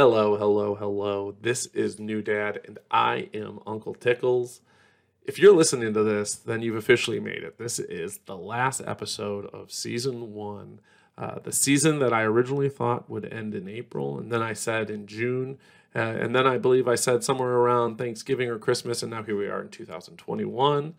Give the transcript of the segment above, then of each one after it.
Hello, hello, hello. This is New Dad, and I am Uncle Tickles. If you're listening to this, then you've officially made it. This is the last episode of season one, uh, the season that I originally thought would end in April, and then I said in June, uh, and then I believe I said somewhere around Thanksgiving or Christmas, and now here we are in 2021.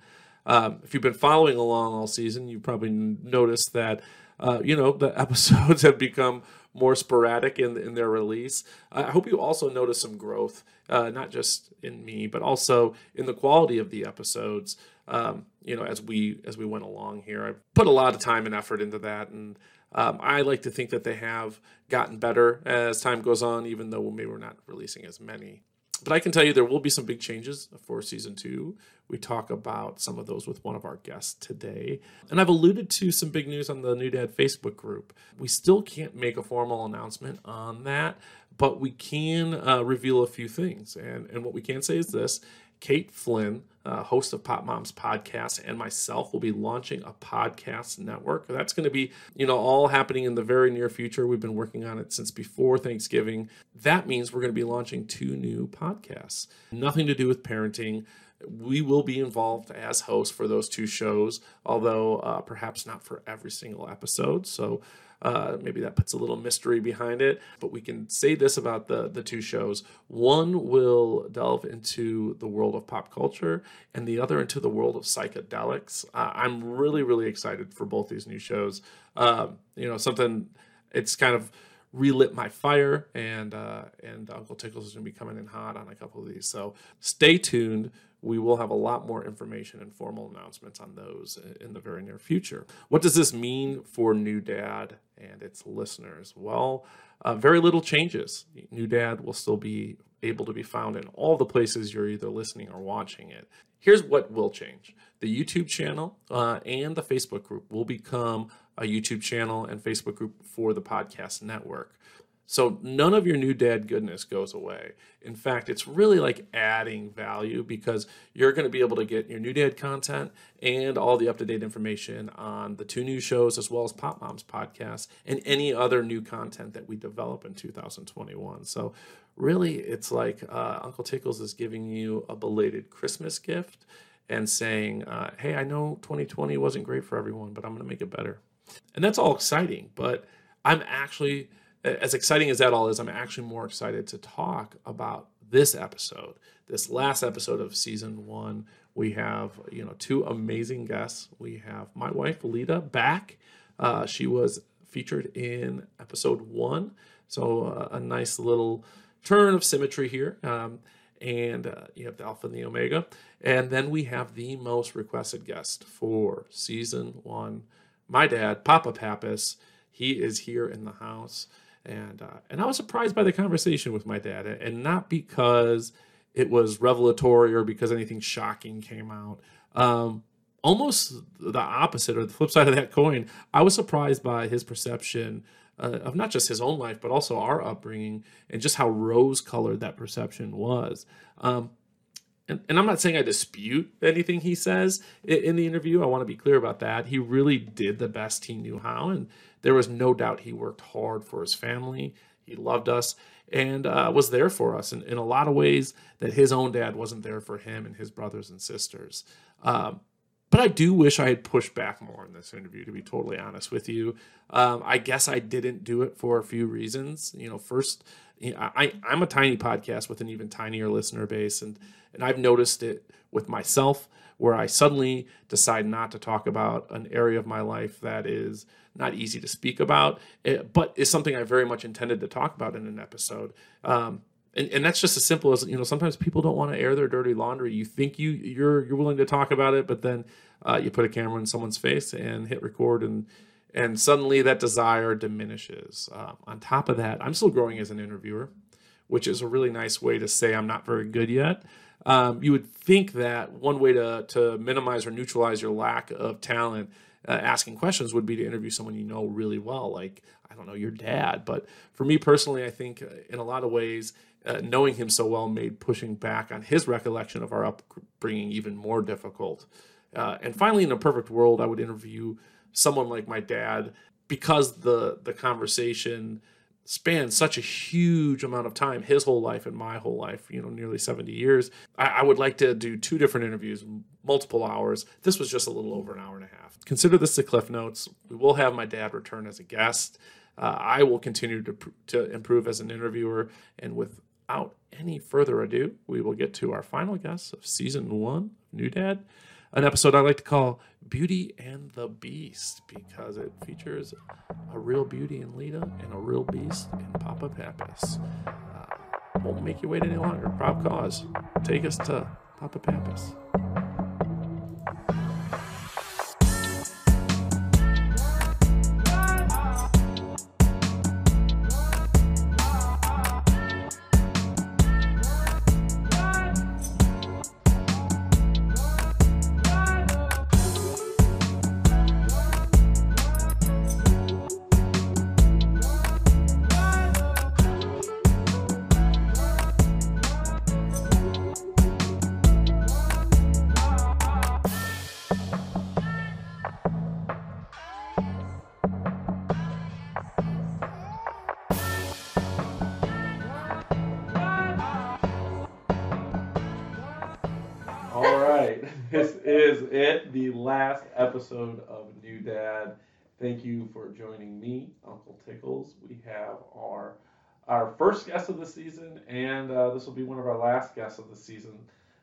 Um, if you've been following along all season, you probably noticed that uh, you know the episodes have become more sporadic in in their release. I hope you also notice some growth, uh, not just in me, but also in the quality of the episodes. Um, you know, as we as we went along here, I put a lot of time and effort into that, and um, I like to think that they have gotten better as time goes on, even though maybe we're not releasing as many. But I can tell you there will be some big changes for season two. We talk about some of those with one of our guests today. And I've alluded to some big news on the New Dad Facebook group. We still can't make a formal announcement on that, but we can uh, reveal a few things. And, and what we can say is this Kate Flynn, uh, host of Pop Moms podcast, and myself will be launching a podcast network. That's going to be, you know, all happening in the very near future. We've been working on it since before Thanksgiving. That means we're going to be launching two new podcasts. Nothing to do with parenting. We will be involved as hosts for those two shows, although uh, perhaps not for every single episode. So uh, maybe that puts a little mystery behind it. But we can say this about the, the two shows one will delve into the world of pop culture, and the other into the world of psychedelics. Uh, I'm really, really excited for both these new shows. Um, you know, something, it's kind of relit my fire and uh, and Uncle Tickles is going to be coming in hot on a couple of these. So stay tuned we will have a lot more information and formal announcements on those in the very near future. What does this mean for New Dad and its listeners? Well, uh, very little changes. New Dad will still be able to be found in all the places you're either listening or watching it. Here's what will change the YouTube channel uh, and the Facebook group will become a YouTube channel and Facebook group for the podcast network. So none of your new dad goodness goes away. In fact, it's really like adding value because you're going to be able to get your new dad content and all the up to date information on the two new shows as well as Pop Moms podcast and any other new content that we develop in 2021. So really, it's like uh, Uncle Tickles is giving you a belated Christmas gift and saying, uh, "Hey, I know 2020 wasn't great for everyone, but I'm going to make it better." And that's all exciting, but I'm actually as exciting as that all is, I'm actually more excited to talk about this episode, this last episode of season one. We have, you know, two amazing guests. We have my wife, Lita, back. Uh, she was featured in episode one. So uh, a nice little turn of symmetry here. Um, and uh, you have the Alpha and the Omega. And then we have the most requested guest for season one, my dad, Papa Pappas. He is here in the house and uh, and I was surprised by the conversation with my dad, and not because it was revelatory or because anything shocking came out. Um, almost the opposite, or the flip side of that coin. I was surprised by his perception uh, of not just his own life, but also our upbringing, and just how rose-colored that perception was. Um, and, and, I'm not saying I dispute anything he says in, in the interview. I want to be clear about that. He really did the best he knew how, and there was no doubt he worked hard for his family. He loved us and uh, was there for us in, in a lot of ways that his own dad wasn't there for him and his brothers and sisters. Um, but I do wish I had pushed back more in this interview, to be totally honest with you. Um, I guess I didn't do it for a few reasons. You know, first, I, I'm a tiny podcast with an even tinier listener base, and and I've noticed it with myself where I suddenly decide not to talk about an area of my life that is not easy to speak about, eh, but is something I very much intended to talk about in an episode. Um, and, and that's just as simple as you know. Sometimes people don't want to air their dirty laundry. You think you you're you're willing to talk about it, but then uh, you put a camera in someone's face and hit record, and and suddenly that desire diminishes. Um, on top of that, I'm still growing as an interviewer, which is a really nice way to say I'm not very good yet. Um, you would think that one way to to minimize or neutralize your lack of talent uh, asking questions would be to interview someone you know really well, like I don't know your dad. But for me personally, I think uh, in a lot of ways, uh, knowing him so well made pushing back on his recollection of our upbringing even more difficult. Uh, and finally, in a perfect world, I would interview someone like my dad because the the conversation spans such a huge amount of time, his whole life and my whole life, you know, nearly 70 years. I, I, would like to do two different interviews, multiple hours. This was just a little over an hour and a half. Consider this the Cliff Notes. We will have my dad return as a guest. Uh, I will continue to, to improve as an interviewer. And without any further ado, we will get to our final guest of season one, New Dad an episode I like to call Beauty and the Beast because it features a real beauty in Lita and a real beast in Papa Pappas. Uh, won't make you wait any longer. Prop cause. Take us to Papa Pappas. Episode of New Dad. Thank you for joining me, Uncle Tickles. We have our our first guest of the season, and uh, this will be one of our last guests of the season.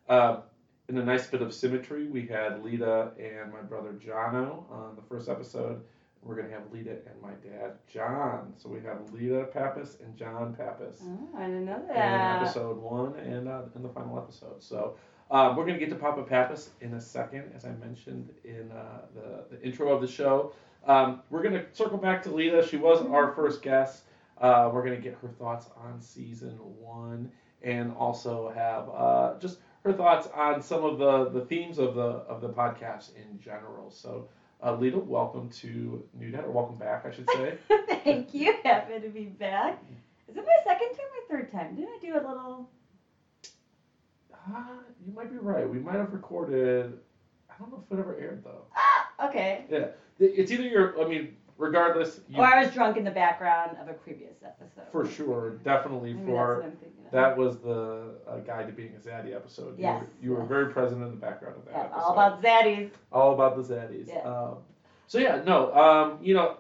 Uh, in a nice bit of symmetry, we had Lita and my brother Jono on the first episode. We're going to have Lita and my dad John. So we have Lita Pappas and John Pappas. Oh, I didn't know that. In episode one and uh, in the final episode. So um, we're going to get to Papa Pappas in a second, as I mentioned in uh, the, the intro of the show. Um, we're going to circle back to Lita. She was our first guest. Uh, we're going to get her thoughts on season one and also have uh, just her thoughts on some of the, the themes of the of the podcast in general. So, uh, Lita, welcome to New Dad, or welcome back, I should say. Thank you. Happy to be back. Is it my second time or third time? Didn't I do a little uh, you might be right. We might have recorded. I don't know if it ever aired though. Ah, okay. Yeah, it's either your. I mean, regardless. You, or I was drunk in the background of a previous episode. For sure, definitely Maybe for. That was the uh, guide to being a Zaddy episode. Yes. You were, you were very present in the background of that yeah, episode. All about Zaddies. All about the Zaddies. Yeah. Um, so yeah, no, um, you know,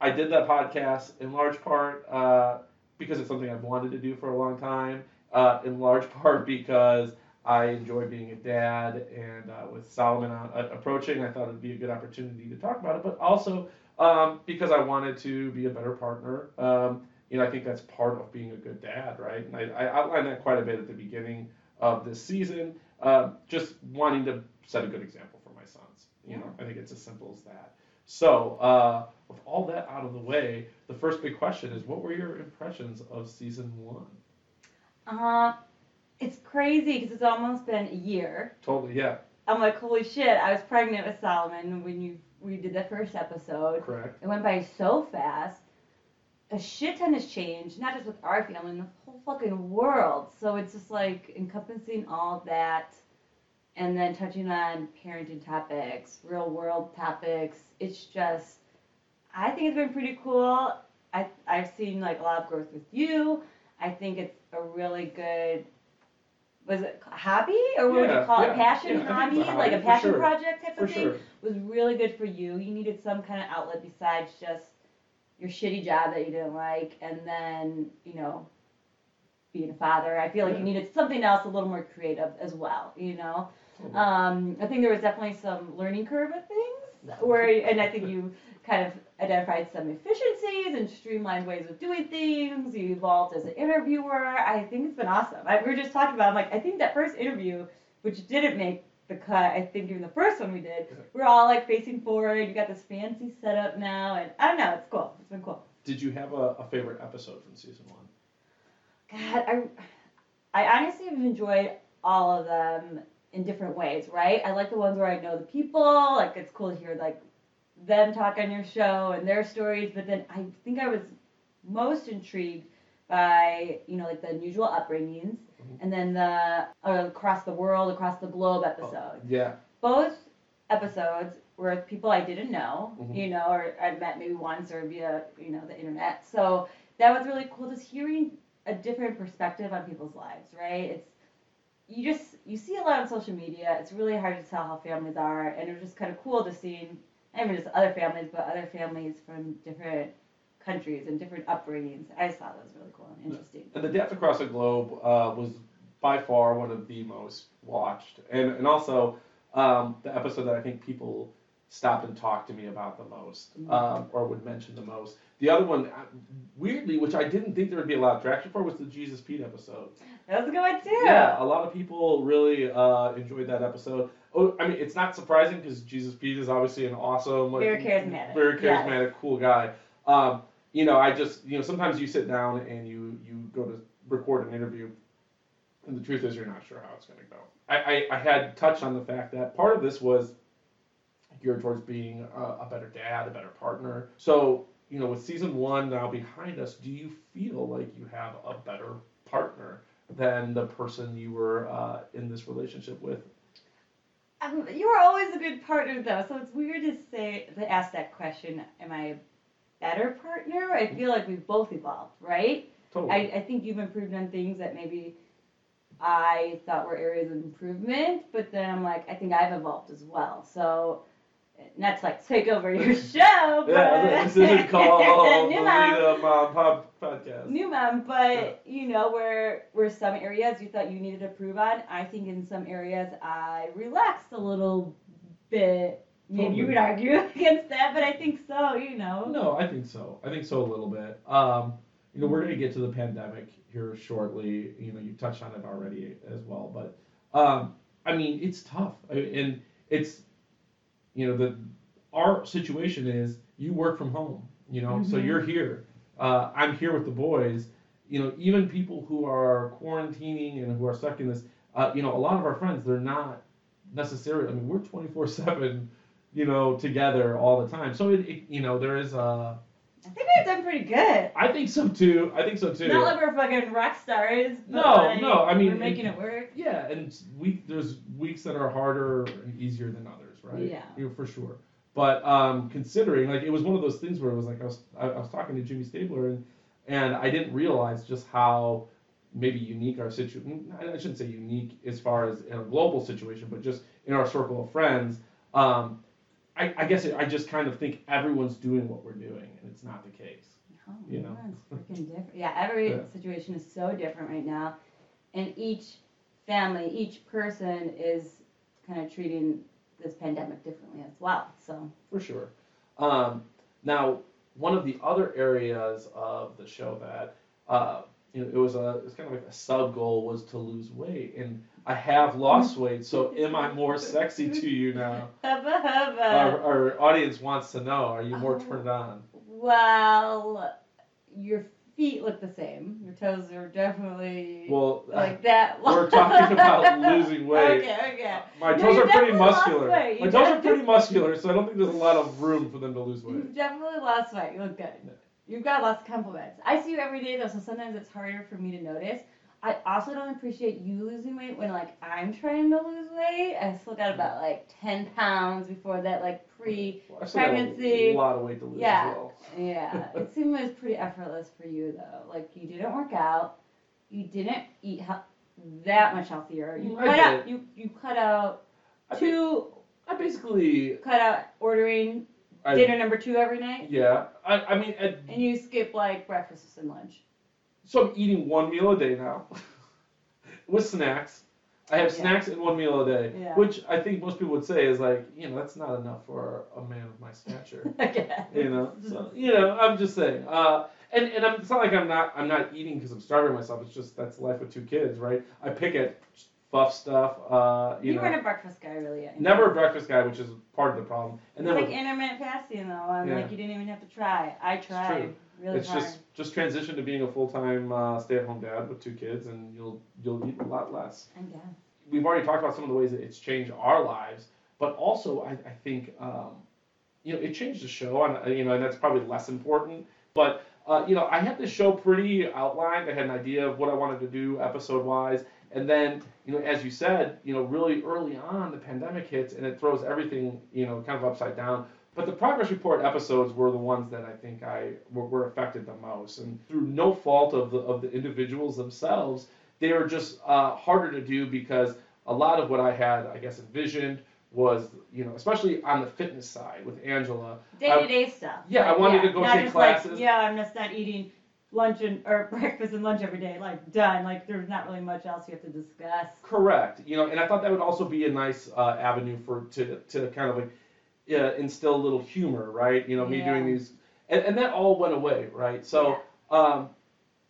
I did that podcast in large part uh, because it's something I've wanted to do for a long time. Uh, in large part because I enjoy being a dad, and uh, with Solomon uh, approaching, I thought it'd be a good opportunity to talk about it. But also um, because I wanted to be a better partner. Um, you know, I think that's part of being a good dad, right? And I, I outlined that quite a bit at the beginning of this season. Uh, just wanting to set a good example for my sons. You know, I think it's as simple as that. So, uh, with all that out of the way, the first big question is, what were your impressions of season one? Uh, it's crazy because it's almost been a year. Totally, yeah. I'm like, holy shit! I was pregnant with Solomon when you we did the first episode. Correct. It went by so fast. A shit ton has changed, not just with our family, in the whole fucking world. So it's just like encompassing all that, and then touching on parenting topics, real world topics. It's just, I think it's been pretty cool. I I've seen like a lot of growth with you. I think it's a really good was it a hobby or what yeah, would you call yeah, it passion yeah, hobby, hobby like a passion sure. project type for of thing? sure. was really good for you. You needed some kind of outlet besides just your shitty job that you didn't like and then you know being a father. I feel like you needed something else a little more creative as well you know? Um, i think there was definitely some learning curve of things where and i think you kind of identified some efficiencies and streamlined ways of doing things. You evolved as an interviewer. I think it's been awesome. I, we were just talking about, I'm like, I think that first interview, which didn't make the cut, I think even the first one we did, we're all like facing forward. You got this fancy setup now, and I don't know, it's cool. It's been cool. Did you have a, a favorite episode from season one? God, I, I honestly have enjoyed all of them in different ways, right? I like the ones where I know the people. Like it's cool to hear like them talk on your show and their stories, but then I think I was most intrigued by you know like the unusual upbringings mm-hmm. and then the uh, across the world, across the globe episode. Oh, yeah. Both episodes were with people I didn't know, mm-hmm. you know, or I'd met maybe once or via you know the internet. So that was really cool, just hearing a different perspective on people's lives, right? It's you just you see a lot on social media. It's really hard to tell how families are, and it was just kind of cool to see. I mean, just other families, but other families from different countries and different upbringings. I just thought that was really cool and interesting. And the Dads Across the Globe uh, was by far one of the most watched, and and also um, the episode that I think people stopped and talked to me about the most, Mhm. um, or would mention the most. The other one, uh, weirdly, which I didn't think there would be a lot of traction for, was the Jesus Pete episode. That was a good one too. Yeah, a lot of people really uh, enjoyed that episode. Oh, I mean, it's not surprising because Jesus Pete is obviously an awesome, like, Very charismatic, very charismatic, cool guy. Um, you know, I just, you know, sometimes you sit down and you you go to record an interview, and the truth is you're not sure how it's going to go. I, I, I had touched on the fact that part of this was geared towards being a, a better dad, a better partner. So, you know, with season one now behind us, do you feel like you have a better partner than the person you were uh, in this relationship with? Um, you were always a good partner, though, so it's weird to say to ask that question. Am I a better partner? I feel like we've both evolved, right? Totally. I, I think you've improved on things that maybe I thought were areas of improvement, but then I'm like, I think I've evolved as well. So, not to like take over your show, but yeah, this is called New Mom. Mom Pod- podcast. New mom, but you know where where some areas you thought you needed to improve on, I think in some areas I relaxed a little bit. Maybe you would argue against that, but I think so. You know. No, I think so. I think so a little bit. Um, you know, we're going to get to the pandemic here shortly. You know, you touched on it already as well, but um, I mean, it's tough, I- and it's you know the our situation is you work from home. You know, so Mhm. you're here. Uh, I'm here with the boys. You know, even people who are quarantining and who are stuck in this. Uh, you know, a lot of our friends, they're not necessarily. I mean, we're 24 seven. You know, together all the time. So it, it you know, there is a. I think we've done pretty good. I think so too. I think so too. Not like we're fucking rock stars. But No, like, no, I mean, we're making it- it work. yeah, and we there's weeks that are harder and easier than others, right? Yeah. You know, for sure. But um, considering, like, it was one of those things where it was like I was I, I was talking to Jimmy Stabler and and I didn't realize just how maybe unique our situation. I shouldn't say unique as far as in a global situation, but just in our circle of friends. Um, I, I guess it, I just kind of think everyone's doing what we're doing, and it's not the case. Oh, You know. freaking different. Yeah, every Yeah. situation is so different right now, and each family, each person is kind of treating this pandemic differently as well. So For sure. Um, now, one of the other areas of the show that uh, you know, it was a it's kind of like a sub goal was to lose weight, and I have lost weight. So, am I more sexy to you now? hubba hubba. Our, our audience wants to know: Are you more Oh. turned on? well, your feet look the same. Your toes are definitely Well, like that. Long. we're talking about losing weight. Okay, okay. my No, toes are pretty muscular. My toes are pretty muscular, so I don't think there's a lot of room for them to lose weight. You've definitely lost weight. You look good. You've got lots of compliments. I see you every day though, so sometimes it's harder for me to notice. I also don't appreciate you losing weight when like I'm trying to lose weight. I still got about mm-hmm. like ten pounds before that like pre Well, I pregnancy. a lot of weight to lose Yeah. as well. yeah. It seemed like it was pretty effortless for you though. Like you didn't work out, you didn't eat he- that much healthier. You mm-hmm. I cut did. out you you cut out I two I basically cut out ordering I, dinner number two every night. Yeah, I, I mean, at, And you skip like breakfast and lunch. So I'm eating one meal a day now, with snacks. I have Yeah. snacks and one meal a day, Yeah. which I think most people would say is like, you know, that's not enough for a man of my stature. Okay. you know, so you know, I'm just saying. Uh, and and I'm, it's not like I'm not I'm not eating because I'm starving myself. It's just that's life with two kids, right? I pick at fuff stuff. Uh, you, You, know, weren't a breakfast guy, really. Never a breakfast guy, which is part of the problem. And it's then like with- intermittent fasting, though. I'm Yeah. like, you didn't even have to try. I tried true. really it's hard. just just transition to being a full time uh, stay at home dad with two kids, and you'll you'll eat a lot less. I'm down. We've already talked about some of the ways that it's changed our lives, but also I, I think um, you know it changed the show, and uh, you know, and that's probably less important. But uh, you know, I had the show pretty outlined. I had an idea of what I wanted to do episode wise, and then you know, as you said, you know, really early on the pandemic hits and it throws everything you know kind of upside down. but the progress report episodes were the ones that I think I were, were affected the most, and through no fault of the of the individuals themselves, they were just uh, harder to do because a lot of what I had, I guess, envisioned was, you know, especially on the fitness side with Angela. Day to day stuff. yeah, I wanted to go take classes. Like, yeah, I'm just not eating lunch and or breakfast and lunch every day. Like done. Like there's not really much else you have to discuss. Correct. You know, and I thought that would also be a nice uh, avenue for to to kind of like uh, instill a little humor, right? You know, me Yeah. doing these, and, and that all went away, right? So, um,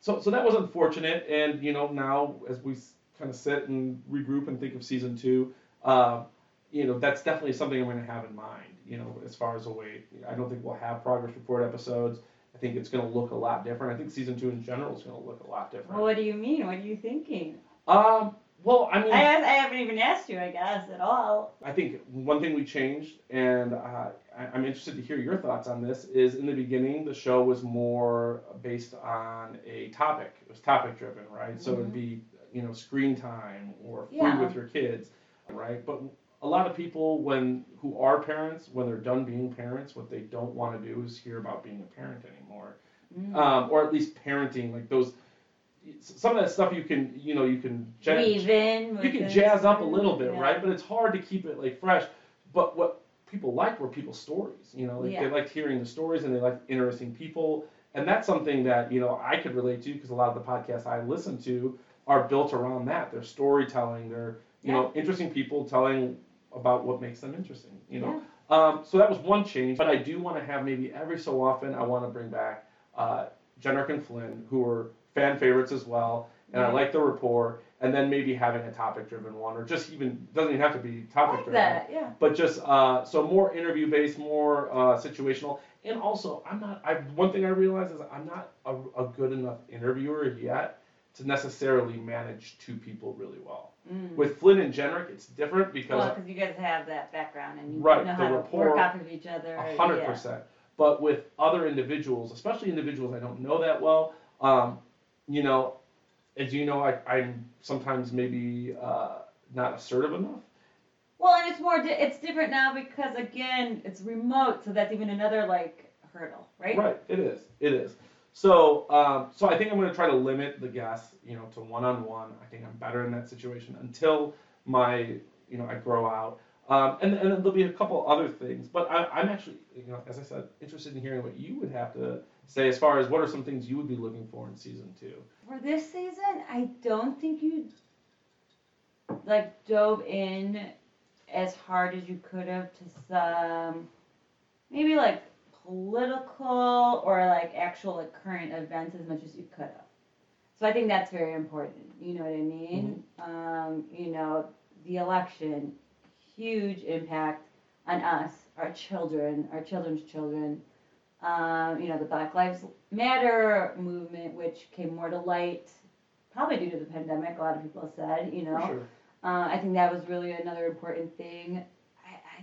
so so that was unfortunate, and you know now as we kind of sit and regroup and think of season two, uh, you know that's definitely something I'm going to have in mind. You know, as far as a way, I don't think we'll have progress report episodes. I think it's going to look a lot different. I think season two in general is going to look a lot different. Well, what do you mean? What are you thinking? Um, well, I mean, I, I haven't even asked you, I guess, at all. I think one thing we changed, and uh, I, I'm interested to hear your thoughts on this, is in the beginning the show was more based on a topic. It was topic driven, right? So it'd be you know screen time or food Yeah. with your kids, right? But a lot of people, when who are parents, when they're done being parents, what they don't want to do is hear about being a parent anymore, Mm. um, or at least parenting, like those. Some of that stuff you can, you know, you can in. you can jazz up a little bit, yeah. right? But it's hard to keep it like fresh. But what people liked were people's stories. You know, like Yeah. they liked hearing the stories and they liked interesting people. And that's something that you know I could relate to because a lot of the podcasts I listen to are built around that. They're storytelling. They're you know interesting people telling about what makes them interesting. You know. Um, so that was one change. But I do want to have maybe every so often I want to bring back uh, Jenrick and Flynn, who were fan favorites as well, and I like the rapport. And then maybe having a topic-driven one, or just even doesn't even have to be topic-driven that, yeah. but just uh, so more interview based, more uh, situational, and also I'm not. I one thing I realize is I'm not a, a good enough interviewer yet to necessarily manage two people really well. Mm. With Flynn and Jenrick, it's different because Well, because you guys have that background and you Right, know how to work off of each other. a hundred yeah. percent. But with other individuals, especially individuals I don't know that well, um, you know, as you know, I, I'm sometimes maybe uh, not assertive enough. Well, and it's more, di- it's different now because again, it's remote, so that's even another like hurdle, right? Right, it is. It is. So, um, so I think I'm going to try to limit the guests, you know, to one-on-one. I think I'm better in that situation until my, you know, I grow out. Um, and, and there'll be a couple other things, but I, I'm actually, you know, as I said, interested in hearing what you would have to say as far as what are some things you would be looking for in season two. For this season, I don't think you like dove in as hard as you could have to some maybe like political or like actual like current events as much as you could have. So I think that's very important. You know what I mean? Um, you know, the election, huge impact on us, our children, our children's children. Um, you know, the Black Lives Matter movement, which came more to light probably due to the pandemic. A lot of people said, you know. Sure. Uh, I think that was really another important thing.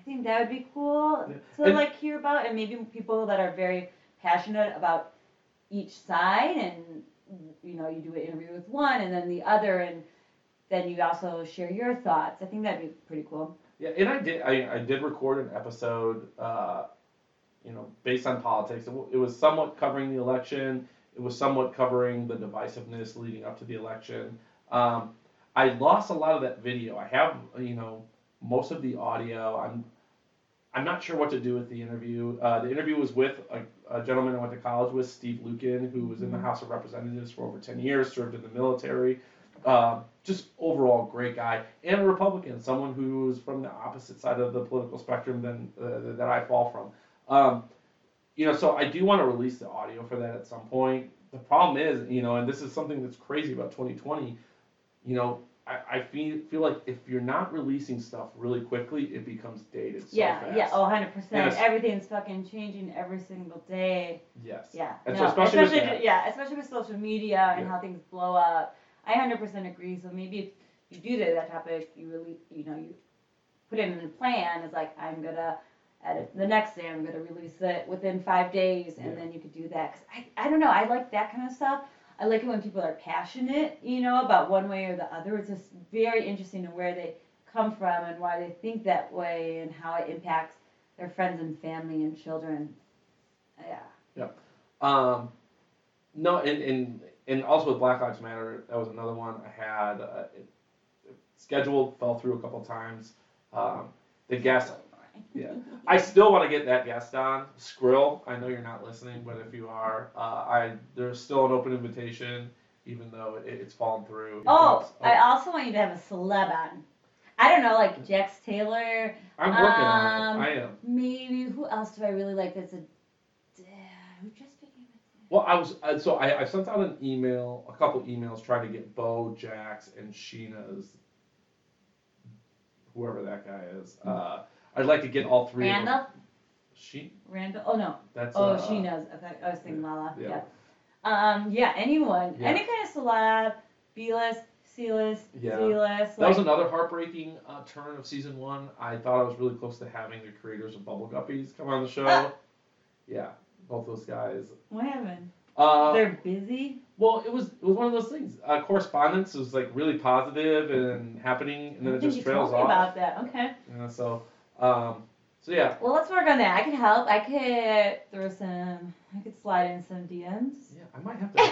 Think that would be cool Yeah. to And- like hear about, and maybe people that are very passionate about each side, and you know, you do an interview with one, and then the other, and then you also share your thoughts. I think that'd be pretty cool. Yeah, and I did. I, I did record an episode, uh, you know, based on politics. It, w- it was somewhat covering the election. It was somewhat covering the divisiveness leading up to the election. Um, I lost a lot of that video. I have, you know, most of the audio. I'm, I'm not sure what to do with the interview. Uh, the interview was with a, a gentleman I went to college with, Steve Lukan, who was in the Mhm. House of Representatives for over 10 years, served in the military. Um, just overall great guy and a Republican, someone who's from the opposite side of the political spectrum than uh, that I fall from. Um, you know, so I do want to release the audio for that at some point. The problem is, you know, and this is something that's crazy about 2020. You know, I, I feel feel like if you're not releasing stuff really quickly, it becomes dated so yeah, fast. yeah, oh, 100 And percent. Everything's fucking changing every single day. Yes. Yeah, And no, so especially especially that- yeah, especially with social media and Yeah. how things blow up. I 100% agree. So maybe if you do that, that topic, you really, you know, you put it in a plan. It's like I'm gonna edit the next day. I'm gonna release it within five days, and Yeah. then you could do that. Cause I, I don't know. I like that kind of stuff. I like it when people are passionate, you know, about one way or the other. It's just very interesting to where they come from and why they think that way and how it impacts their friends and family and children. Yeah. Um, no, and, and and also with Black Lives Matter, that was another one I had uh, it, it scheduled, fell through a couple times. Um, the guest, yeah, I still want to get that guest on Skrill. I know you're not listening, but if you are, uh, I there's still an open invitation, even though it, it's fallen through. Oh, I also want you to have a celeb on. I don't know, like Jax Taylor. I'm working um, on it. I am. Maybe who else do I really like? That's a who just became a Well, I was uh, so I, I sent out an email, a couple emails trying to get Beau, Jax, and Scheana's, whoever that guy is. Uh, I'd like to get all three. Of them. Randall. She. Randall. Oh no. That's. Oh, uh, she knows. I, thought- I was thinking Lala. yeah. Yeah. Um. Yeah. Anyone. Yeah. Any kind of celeb. B list. C list. Yeah. C list. That was another heartbreaking uh, turn of season one. I thought I was really close to having the creators of Bubble Guppies come on the show. Ah. yeah, both those guys. What happened? Uh, They're busy. well, it was it was one of those things. Uh, correspondence was like really positive and happening, and then I it think just you trails told me off. about that. Okay. Yeah, so, um, so yeah, Well, let's work on that. I could help. I could throw some. I could slide in some DMs. yeah, I might have to.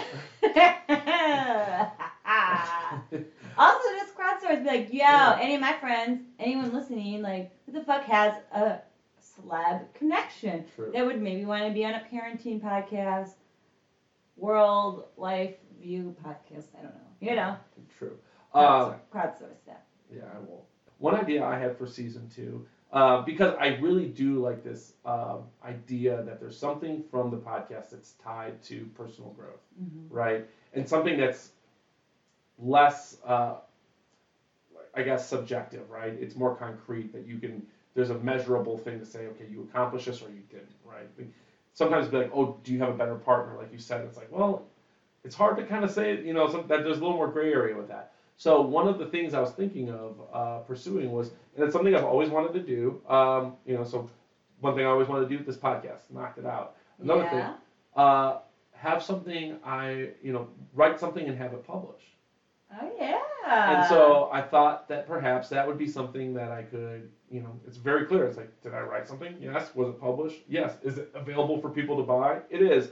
also, just crowdsource. Be like, yo, Yeah. any of my friends, anyone listening, like, who the fuck has a celeb connection True. that would maybe want to be on a parenting podcast, world life view podcast? I don't know. You know, True. Um, crowdsource, crowdsource stuff. Yeah, I will. One idea I had for season two, uh, because I really do like this um, idea that there's something from the podcast that's tied to personal growth, Mm-hmm. right? And something that's less, uh, I guess, subjective, right? It's more concrete that you can. There's a measurable thing to say, okay, you accomplished this or you didn't, right? Sometimes be like, oh, do you have a better partner? Like you said, it's like, well, it's hard to kind of say, you know, some, that there's a little more gray area with that. So one of the things I was thinking of uh, pursuing was, and it's something I've always wanted to do. Um, you know, so one thing I always wanted to do with this podcast, knocked it out. Another yeah. thing, uh, have something I, you know, write something and have it published. Oh yeah. and so I thought that perhaps that would be something that I could, you know, it's very clear. It's like, did I write something? Yes. Was it published? Yes. Is it available for people to buy? It is.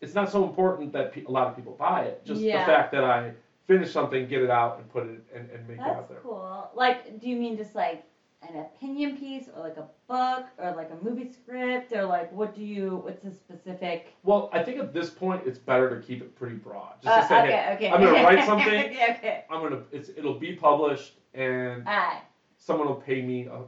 It's not so important that pe- a lot of people buy it. Just Yeah. the fact that I finish something, get it out, and put it and, and make it out That's there. cool. Like, do you mean just like an opinion piece, or like a book, or like a movie script, or like what do you? What's a specific? Well, I think at this point it's better to keep it pretty broad. Just Uh, to say, okay, hey, okay. I'm gonna write something. okay, okay. I'm gonna, it's, it'll be published, and someone will pay me, a,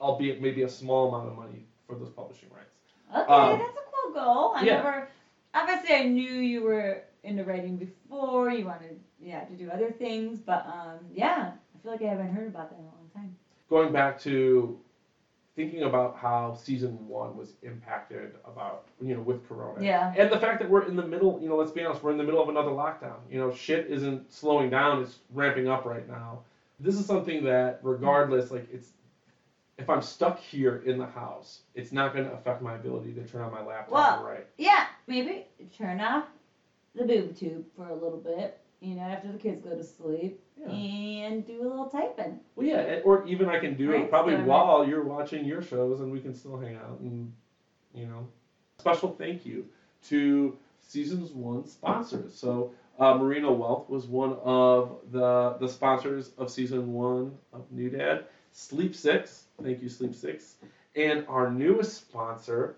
albeit maybe a small amount of money for those publishing rights. Okay, Um, that's a cool goal. I yeah. never. Obviously, I knew you were into writing before. You wanted, yeah, to do other things, but um, yeah, I feel like I haven't heard about that in a long time. Going back to thinking about how season one was impacted about, you know, with Corona. Yeah. And the fact that we're in the middle, you know, let's be honest, we're in the middle of another lockdown. You know, shit isn't slowing down, it's ramping up right now. This is something that, regardless, like, it's, if I'm stuck here in the house, it's not going to affect my ability to turn on my laptop Well- and write. Yeah, maybe turn off the boob tube for a little bit. You know, after the kids go to sleep, Yeah. and do a little typing. Well, yeah, or even I can do it probably Brainstorming. while you're watching your shows, and we can still hang out and, you know. Special thank you to seasons one sponsors. So, uh, Merino Wealth was one of the the sponsors of season one of New Dad. Sleep Six, thank you, Sleep Six, and our newest sponsor,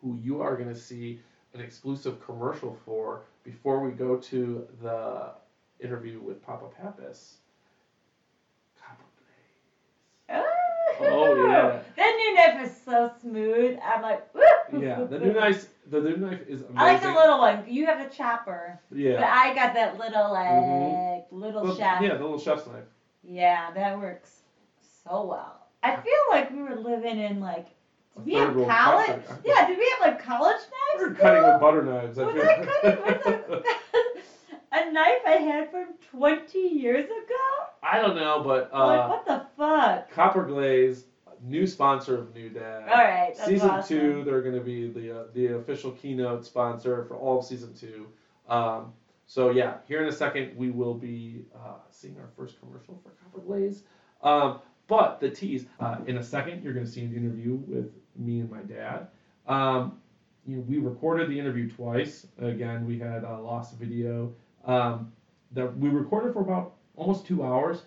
who you are going to see an exclusive commercial for before we go to the interview with Papa Pappas. Oh, yeah. That new knife is so smooth. I'm like, woo! Yeah, the new knife. The new knife is amazing. I like the little one. You have the chopper, Yeah. but I got that little like Mhm. little chef. yeah, the little chef's knife. Yeah, that works so well. I feel like we were living in like. A we third have world college? country. Yeah, did we have like college knives? We're cutting still? with butter knives. I Was. I cutting with a, a knife I had from 20 years ago? I don't know, but like, uh, what the fuck? Copper Glaze, new sponsor of New Dad. All right, that's season awesome. two, they're going to be the uh, the official keynote sponsor for all of season two. Um, so yeah, here in a second we will be uh, seeing our first commercial for Copper Glaze. Um, But the tease, uh, in a second, you're going to see an interview with me and my dad. Um, you know, we recorded the interview twice. Again, we had uh, lost video. Um, that we recorded for about almost two hours.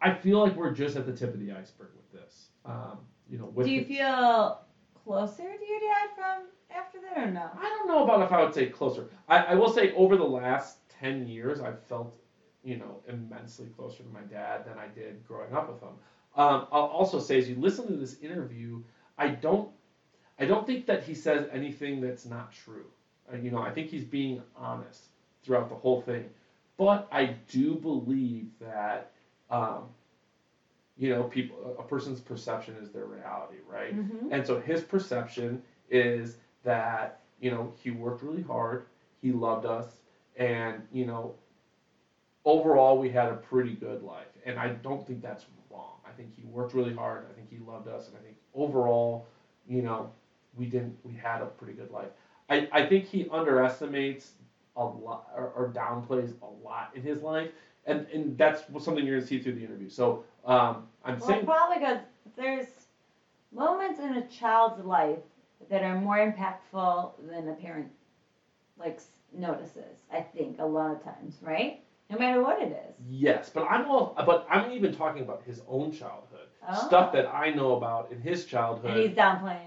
I feel like we're just at the tip of the iceberg with this. Um, you know, with Do you the- feel closer to your dad from after that or no? I don't know about if I would say closer. I, I will say over the last ten years, I've felt, you know, immensely closer to my dad than I did growing up with him. Um, I'll also say, as you listen to this interview, I don't, I don't think that he says anything that's not true. Uh, you know, I think he's being honest throughout the whole thing. But I do believe that, um, you know, people, a person's perception is their reality, right? Mm-hmm. And so his perception is that, you know, he worked really hard, he loved us, and, you know, overall we had a pretty good life. And I don't think that's wrong. I think he worked really hard, I think he loved us, and I think overall, you know, we didn't we had a pretty good life. I, I think he underestimates a lot or, or downplays a lot in his life. And, and that's something you're gonna see through the interview. So um, I'm Well, saying probably because there's moments in a child's life that are more impactful than a parent like notices. I think a lot of times, right? No matter what it is. Yes, but I'm all, but I'm even talking about his own childhood, Oh. stuff that I know about in his And childhood. he's downplaying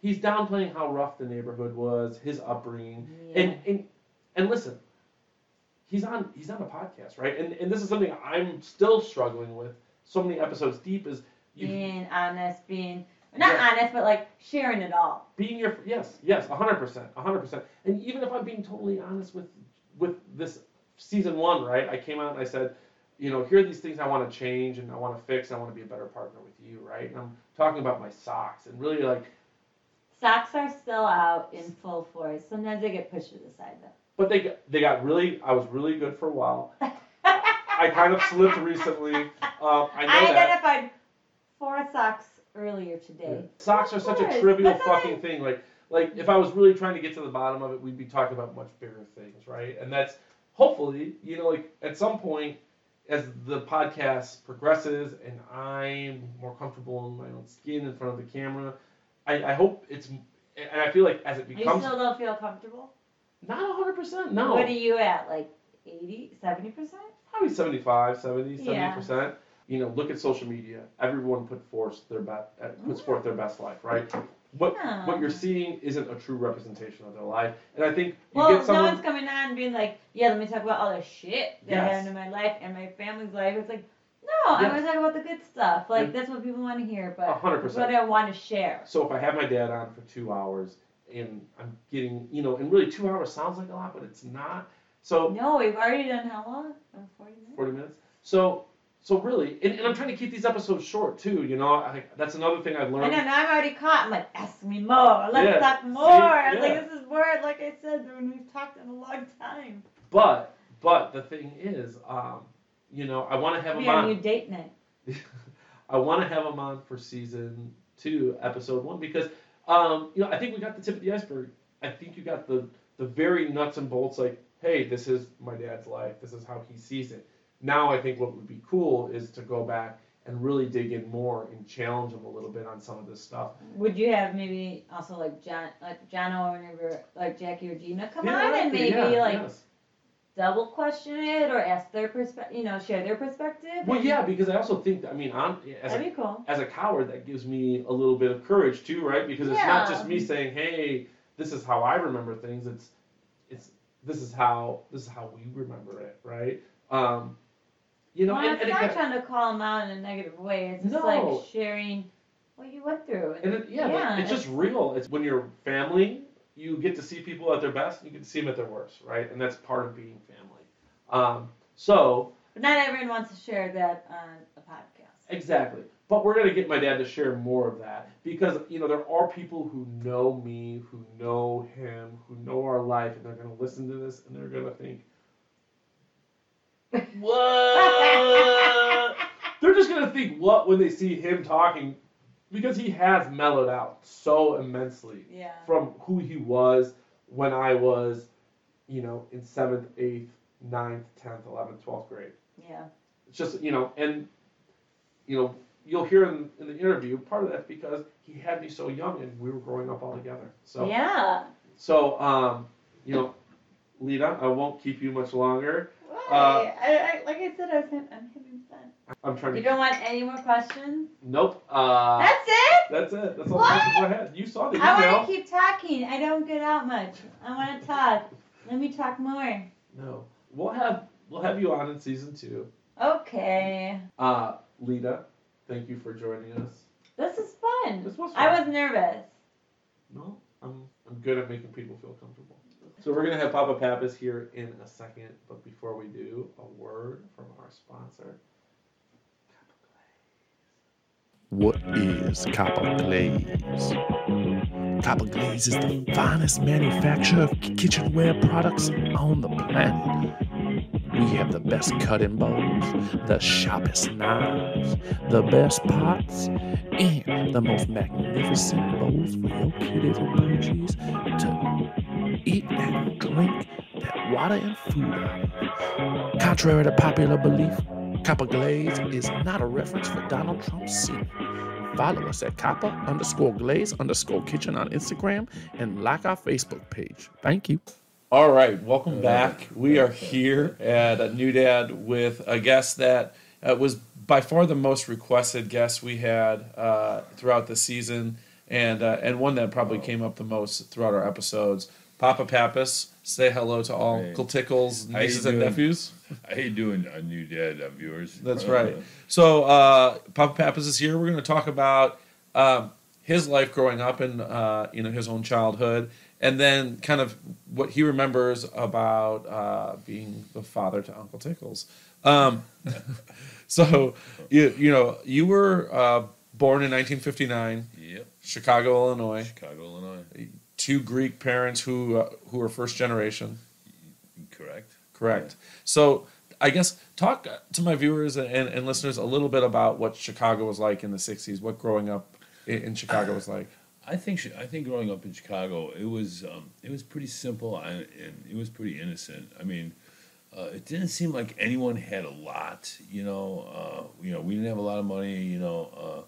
he's downplaying how rough the neighborhood was, his upbringing, Yeah. and and and listen, he's on he's on a podcast, right? And and this is something I'm still struggling with. So many episodes deep is you being honest, being not Yeah. honest, but like sharing it all. being your yes yes hundred percent hundred percent. And even if I'm being totally honest with with this season one, right? I came out and I said. You know, here are these things I want to change and I want to fix. I want to be a better partner with you, right? And I'm talking about my socks and really like Socks are still out in full force. Sometimes they get pushed to the side though. But they got- they got really. I was really good for a while. I kind of slipped recently. Um, I know I that. identified four socks earlier today. Socks are such a trivial fucking thing. Like like if I was really trying to get to the bottom of it, we'd be talking about much bigger things, right? And that's hopefully, you know, like at some point as the podcast progresses and I'm more comfortable in my own skin in front of the camera, I, I hope it's and I feel like as it becomes. You still don't feel comfortable? not hundred percent, no. What are you at? Like 80, 70%? probably 75 70 Yeah. 70% you know look at social media everyone put forth their best uh, puts forth their best life right what Yeah. what you're seeing isn't a true representation of their life and i think you Well, get no one's coming on and being like, yeah, let me talk about all the shit that Yes. happened in my life and my family's life. It's like, no, I Yes. want to talk about the good stuff. Like, And- that's what people want to hear, but A hundred it's percent. what I want to share. so if i have my dad on for two hours and i'm getting you know and really two hours sounds like a lot but it's not so No, we've already done how long? Oh, 40 minutes? 40 minutes so so really and, and i'm trying to keep these episodes short too you know I, that's another thing i've learned. And I'm already caught. I'm like, ask me more. Let's Yeah. talk more. See? I'm like, this is more, like I said, when we've talked in a long time. but but the thing is um you know i want to have him on new date night. I want to have him on for season two, episode one, because um, you know I think we got the tip of the iceberg. I think you got the the very nuts and bolts, like, hey, this is my dad's life. This is how he sees it. Now I think what would be cool is to go back and really dig in more and challenge him a little bit on some of this stuff. Would you have maybe also like John, like John or like Jackie or Gina come on Theoretically, and maybe yeah, like yes. double question it or ask their perspective, you know, share their perspective? Well, yeah, because I also think that I mean, I'm as a cool. as a coward, that gives me a little bit of courage too, right? Because it's not just me saying, "Hey, this is how I remember things." It's, it's this is how this is how we remember it, right? Um, you know, well, and, it's and, not again, trying to call them out in a negative way. It's just No. like sharing what you went through. and it, yeah, but it's just real. It's when you're family, you get to see people at their best, and you get to see them at their worst, right? And that's part of being family. Um, so But not everyone wants to share that on a podcast. Exactly. But we're gonna get my dad to share more of that because you know there are people who know me, who know him, who know our life, and they're gonna listen to this and they're gonna think, "What?" they're just gonna think what when they see him talking, because he has mellowed out so immensely Yeah. from who he was when I was, you know, in seventh, eighth, ninth, tenth, eleventh, twelfth grade Yeah. it's just you know and you know you'll hear in, in the interview, part of that's because he had me so young and we were growing up all together. So Yeah. so um, you know, Lita, I won't keep you much longer. Why? Uh, I, I, like I said, I was, I'm having fun. I'm trying You to. don't want any more questions? Nope. Uh, That's it? that's it. That's all What? the questions I had. You saw the email. I want to keep talking. I don't get out much. I want to talk. Let me talk more. No, we'll have we'll have you on in season two. Okay. Uh, Lita, thank you for joining us. This is fun. This was fun. I was nervous. No, I'm I'm good at making people feel comfortable. So we're gonna have Papa Pappas here in a second, but before we do, a word from our sponsor. What is copper glaze? Copper glaze is the finest manufacturer of kitchenware products on the planet. We have the best cutting boards, the sharpest knives, the best pots, and the most magnificent bowls for your kiddies and to eat and drink that water and food. Contrary to popular belief, Copper Glaze is not a reference for Donald Trump's semen. Follow us at copper underscore glaze underscore kitchen on Instagram and like our Facebook page. Thank you. All right, welcome back. We are here at a New Dad with a guest that uh, was by far the most requested guest we had uh, throughout the season, and uh, and one that probably came up the most throughout our episodes. Papa Pappas, say hello to all Hey. Uncle Tickles, nieces and nephews. How you doing, a new dad of yours? That's Uh, right. So uh, Papa Pappas is here. We're going to talk about um, his life growing up in uh, you know his own childhood, and then kind of what he remembers about uh, being the father to Uncle Tickles. Um, so you you know you were uh, born in 1959, Yep. Chicago, Illinois. Chicago, Illinois. Two Greek parents who uh, who are first generation. Correct. Correct. So I guess talk to my viewers and, and listeners a little bit about what Chicago was like in the '60s. What growing up in, in Chicago was like. I think I think growing up in Chicago, it was um, it was pretty simple and, and it was pretty innocent. I mean, uh, it didn't seem like anyone had a lot. You know, uh, you know, we didn't have a lot of money. You know, uh,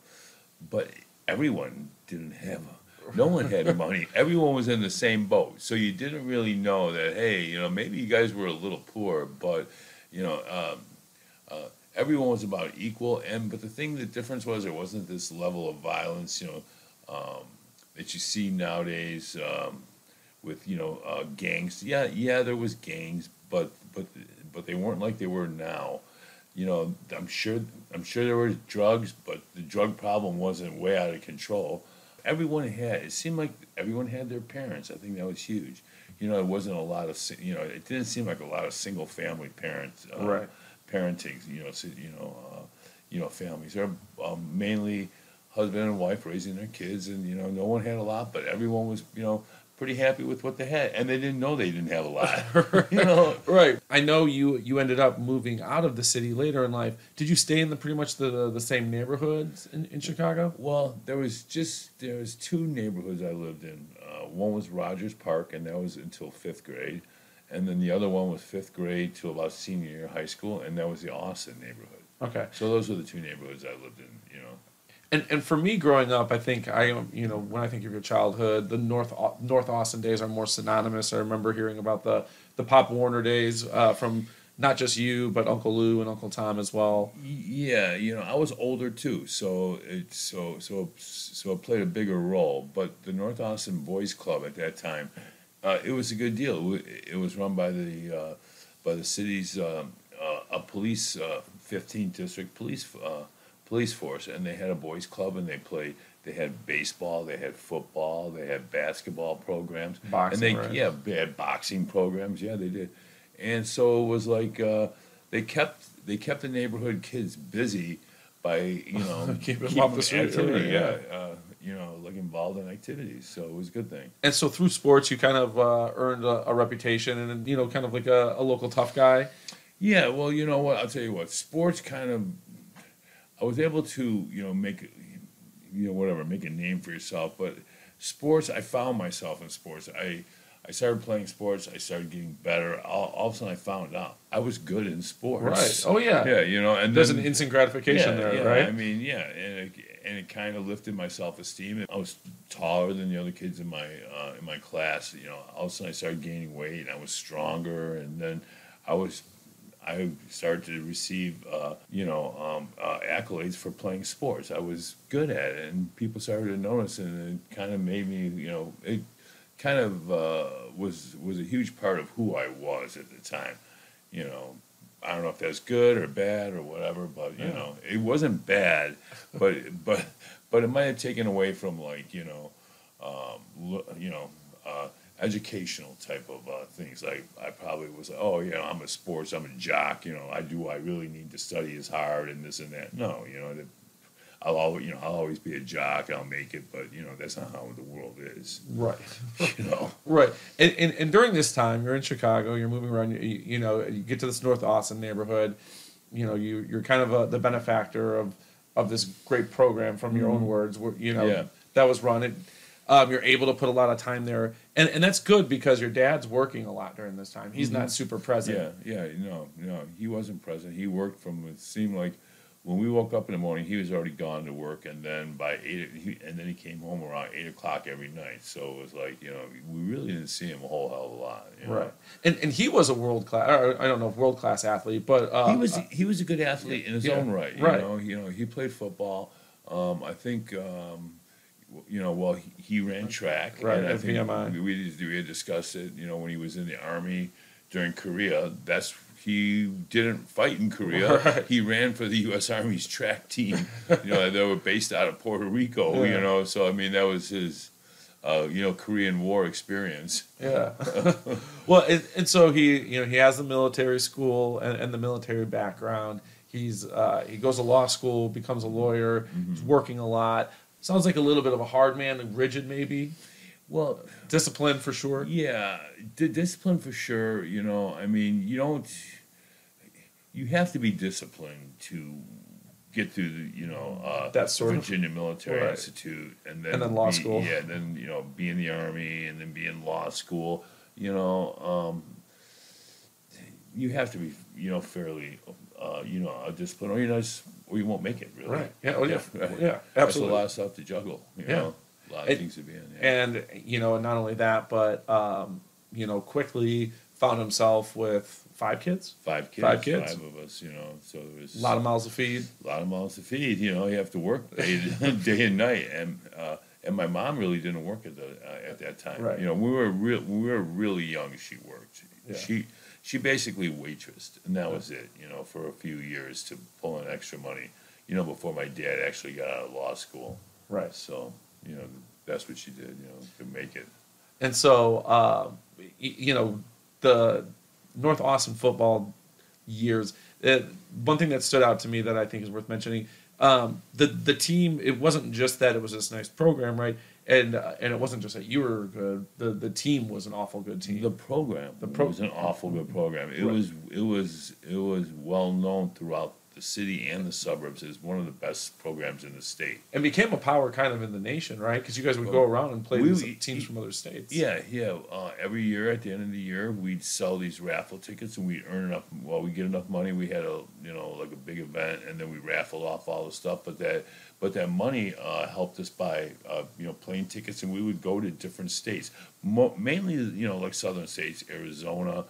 but everyone didn't have. A, no one had money. Everyone was in the same boat, so you didn't really know that. Hey, you know, maybe you guys were a little poor, but you know. Um, uh, everyone was about equal, and but the thing, the difference was there wasn't this level of violence, you know, um, that you see nowadays um, with you know uh, gangs. Yeah, yeah, there was gangs, but but but they weren't like they were now. You know, I'm sure I'm sure there were drugs, but the drug problem wasn't way out of control. Everyone had it seemed like everyone had their parents. I think that was huge. You know, it wasn't a lot of you know, it didn't seem like a lot of single family parents. Uh, Right. parenting, you know, you know, uh, you know, families. They're um, mainly husband and wife raising their kids, and you know, no one had a lot, but everyone was, you know, pretty happy with what they had, and they didn't know they didn't have a lot. you know, Right. I know you you ended up moving out of the city later in life. Did you stay in the pretty much the the same neighborhoods in, in Chicago? Well, there was just there was two neighborhoods I lived in. Uh, one was Rogers Park, and that was until fifth grade, and then the other one was fifth grade to about senior year of high school, and that was the Austin neighborhood. Okay. So those were the two neighborhoods I lived in. You know. And and for me growing up, I think I um, you know when I think of your childhood, the North North Austin days are more synonymous. I remember hearing about the the Pop Warner days uh, from not just you but Uncle Lou and Uncle Tom as well. Yeah, you know, I was older too, so it so so so it played a bigger role. But the North Austin Boys Club at that time, uh, it was a good deal. It was run by the uh, by the city's um, uh, a police uh, 15th district police uh, police force, and they had a boys club, and they played. They had baseball, they had football, they had basketball programs, Boxing, and they yeah they had boxing programs. Yeah, they did, and so it was like uh, they kept they kept the neighborhood kids busy by you know Keep 'em keeping off the street, activity, yeah. yeah, uh, you know, like involved in activities. So it was a good thing. And so through sports, you kind of uh, earned a, a reputation and you know kind of like a, a local tough guy. Yeah, well, you know what? I'll tell you what. Sports kind of, I was able to, you know, make, you know, whatever, make a name for yourself. But sports, I found myself in sports. I, I started playing sports. I started getting better. All, all of a sudden, I found out I was good in sports. Right. Oh yeah. Yeah, you know, and There's then, an instant gratification yeah, there, yeah, right? I mean, yeah, and it, and it kind of lifted my self esteem. I was taller than the other kids in my uh, in my class. You know, all of a sudden I started gaining weight. and I was stronger, and then I was I started to receive uh, you know um, uh, accolades for playing sports. I was good at it, and people started to notice, and it kind of made me you know it kind of uh, was was a huge part of who I was at the time. You know, I don't know if that's good or bad or whatever, but you Yeah. know, it wasn't bad, but but but it might have taken away from like you know, um, you know, uh, educational type of uh, things. Like I probably was, like, oh, you know, I'm a sports, I'm a jock. You know, I do. I really need to study as hard and this and that. No, you know, that I'll always, you know, I'll always be a jock. I'll make it, but you know, that's not how the world is. right. You know. Right, and, and and during this time, you're in Chicago. You're moving around. You, you know, you get to this North Austin neighborhood. You know, you you're kind of a, the benefactor of of this great program, from your own words. Where you know Mm-hmm. Yeah. that was run. It, um, you're able to put a lot of time there, and and that's good because your dad's working a lot during this time. He's not super present. Mm-hmm. Yeah, yeah, no, no, he wasn't present. He worked from. It seemed like when we woke up in the morning, he was already gone to work, and then by eight, he, and then he came home around eight o'clock every night. So it was like you know, we really didn't see him a whole hell of a lot. You know? Right, and and he was a world class. I don't know if world class athlete, but uh, he was he was a good athlete in his yeah, own right. You right. know, you know, he played football. Um, I think. Um, you know, well, he, he ran track, Right, and I think we, we we had discussed it. You know, when he was in the army during Korea, that's he didn't fight in Korea. Right. He ran for the U.S. Army's track team. You know, they were based out of Puerto Rico. Yeah. You know, so I mean, that was his, uh, you know, Korean War experience. Yeah. well, and, and so he, you know, he has the military school and, and the military background. He's uh, he goes to law school, becomes a lawyer. He's working a lot. Sounds like a little bit of a hard man and rigid, maybe. Well, Disciplined for sure. Yeah, d- discipline for sure. You know, I mean, you don't. You have to be disciplined to get through the, you know, uh, That sort of- Virginia Military Right. Institute, and then And then law be- school. Yeah, then you know, be in the army, and then be in law school. You know, um, you have to be, you know, fairly, uh, you know, a discipline, or you know, just, or you won't make it. Really. Right. Yeah. Oh, yeah. right. Yeah. That's Absolutely. a lot of stuff to juggle. You Yeah. know, a lot of And- things to be in. Yeah. And you know, not only that, but um, you know, quickly found himself with five kids, five kids, five kids. five of us. You know, so there was a lot of mouths to feed. a lot of mouths to feed. You know, you have to work day, day and night, and uh, and my mom really didn't work at the uh, at that time. Right. You know, we were real when we were really young. She worked. Yeah. She she basically waitressed, and that was it. You know, for a few years to pull in extra money. You know, before my dad actually got out of law school. Right. So you know, that's what she did. You know, to make it. And so, y- you know, the North Austin football years. Uh, one thing that stood out to me that I think is worth mentioning: um, the the team. It wasn't just that it was this nice program, right? And uh, and it wasn't just that you were good. The the team was an awful good team. The program The pro- was an awful good program. It Right. was it was it was well known throughout the city and the suburbs is one of the best programs in the state. and became a power kind of in the nation, right? Because you guys would go around and play We- these teams from other states. Yeah, yeah. Uh, every year at the end of the year, we'd sell these raffle tickets, and we'd earn enough. Well, we get enough money. We had a you know like a big event, and then we raffled off all the stuff. But that but that money uh, helped us buy uh, you know plane tickets, and we would go to different states, Mo- mainly you know like southern states, Arizona.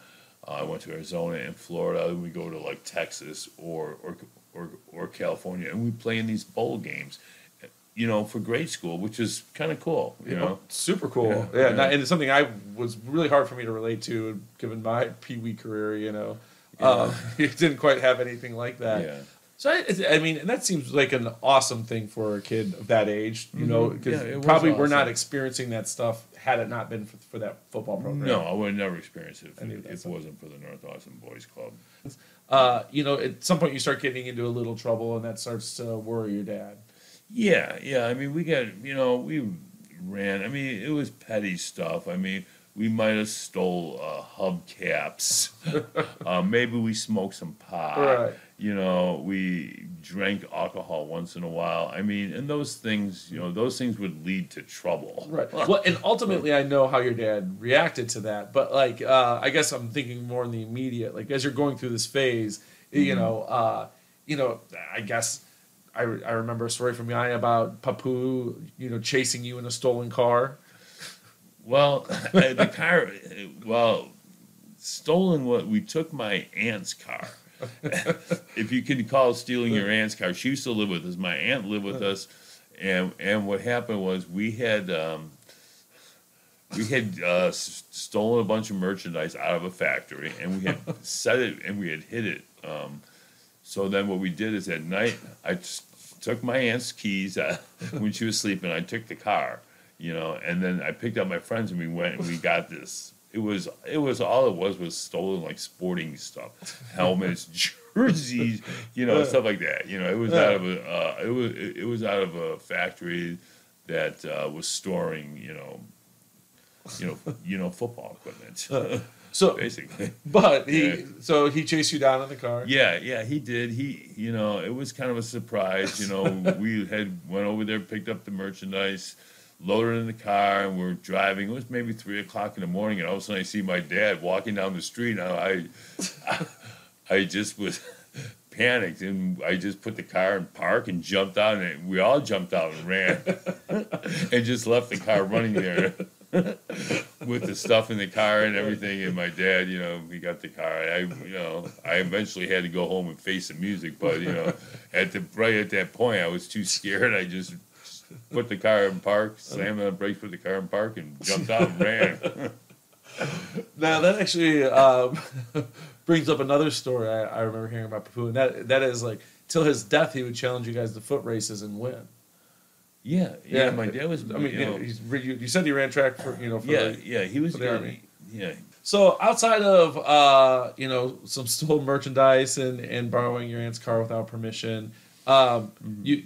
Uh, I went to Arizona and Florida. and We go to like Texas or or or, or California, and we play in these bowl games. You know, for grade school, which is kind of cool. You know, super cool. Yeah, Yeah, yeah. not- and it's something I was really hard for me to relate to, given my pee wee career. You know, um, it didn't quite have anything like that. Yeah. So I, I mean, and that seems like an awesome thing for a kid of that age. You know, Mhm. because Yeah, it was probably we're not experiencing that stuff had it not been for, for that football program. No, I would never experience it if, Any of if it wasn't for the North Austin Boys Club. Uh, you know, at some point you start getting into a little trouble, and that starts to worry your dad. Yeah, yeah. I mean, we got you know we ran. I mean, it was petty stuff. I mean, we might have stole uh, hubcaps. uh, maybe we smoked some pot. Right. You know, we drank alcohol once in a while. I mean, and those things, you know, those things would lead to trouble. Right. Well, and ultimately, I know how your dad reacted to that, but like, uh, I guess I'm thinking more in the immediate. Like, as you're going through this phase, you know, uh, you know, I guess I, I remember a story from Yaya about Papu, you know, chasing you in a stolen car. Well, the car, well, stolen what we took my aunt's car. if you can call stealing your aunt's car, she used to live with us. My aunt lived with us, and and what happened was we had um, we had uh, s- stolen a bunch of merchandise out of a factory, and we had set it and we had hid it. Um, so then what we did is at night I just took my aunt's keys uh, when she was sleeping. I took the car, you know, and then I picked up my friends and we went and we got this. It was it was all it was was stolen like sporting stuff, helmets, jerseys, you know, stuff like that. You know, it was out of a uh, it was it, it was out of a factory that uh, was storing you know you know you know football equipment So, basically. but he, Yeah. so he chased you down in the car. Yeah, yeah, he did. He, you know, it was kind of a surprise. You know, we had went over there, picked up the merchandise, loaded in the car, and we're driving. It was maybe three o'clock in the morning, and all of a sudden I see my dad walking down the street. And I, I just was panicked, and I just put the car in park and jumped out, and we all jumped out and ran, and just left the car running there. with the stuff in the car and everything. And my dad, you know, he got the car. I, you know, I eventually had to go home and face the music, but you know, at the right at that point, I was too scared. I just put the car in park, slammed on the brakes, put the car in park, and jumped out and ran. Now that actually um, brings up another story I, I remember hearing about Papu, and that that is like till his death he would challenge you guys to foot races and win. Yeah, yeah. My dad was. I mean, you know, he's, you, you said he ran track for you know. For yeah, the- yeah. He was the. Army. Yeah, So outside of uh, you know some stolen merchandise and, and borrowing your aunt's car without permission, um, Mm-hmm. you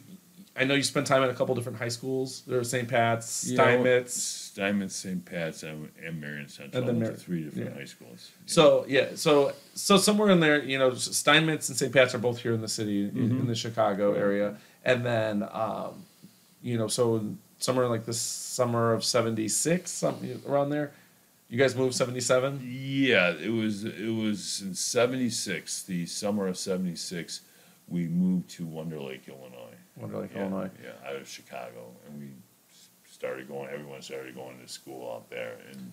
I know you spent time at a couple different high schools. There were St. Pat's, You know, Steinmetz. Steinmetz, St. Pat's, and, and Marian Central. And then Mar- three different yeah. high schools. So yeah, so so somewhere in there, you know, Steinmetz and St. Pat's are both here in the city, in, Mm-hmm. in the Chicago area, and then um, you know, so somewhere like the summer of '76, something around there, you guys moved '77. Yeah, it was it was in '76, the summer of '76. We moved to Wonder Lake, Illinois. Wonder Lake, yeah, Illinois. Yeah, out of Chicago, and we started going. Everyone started going to school out there, and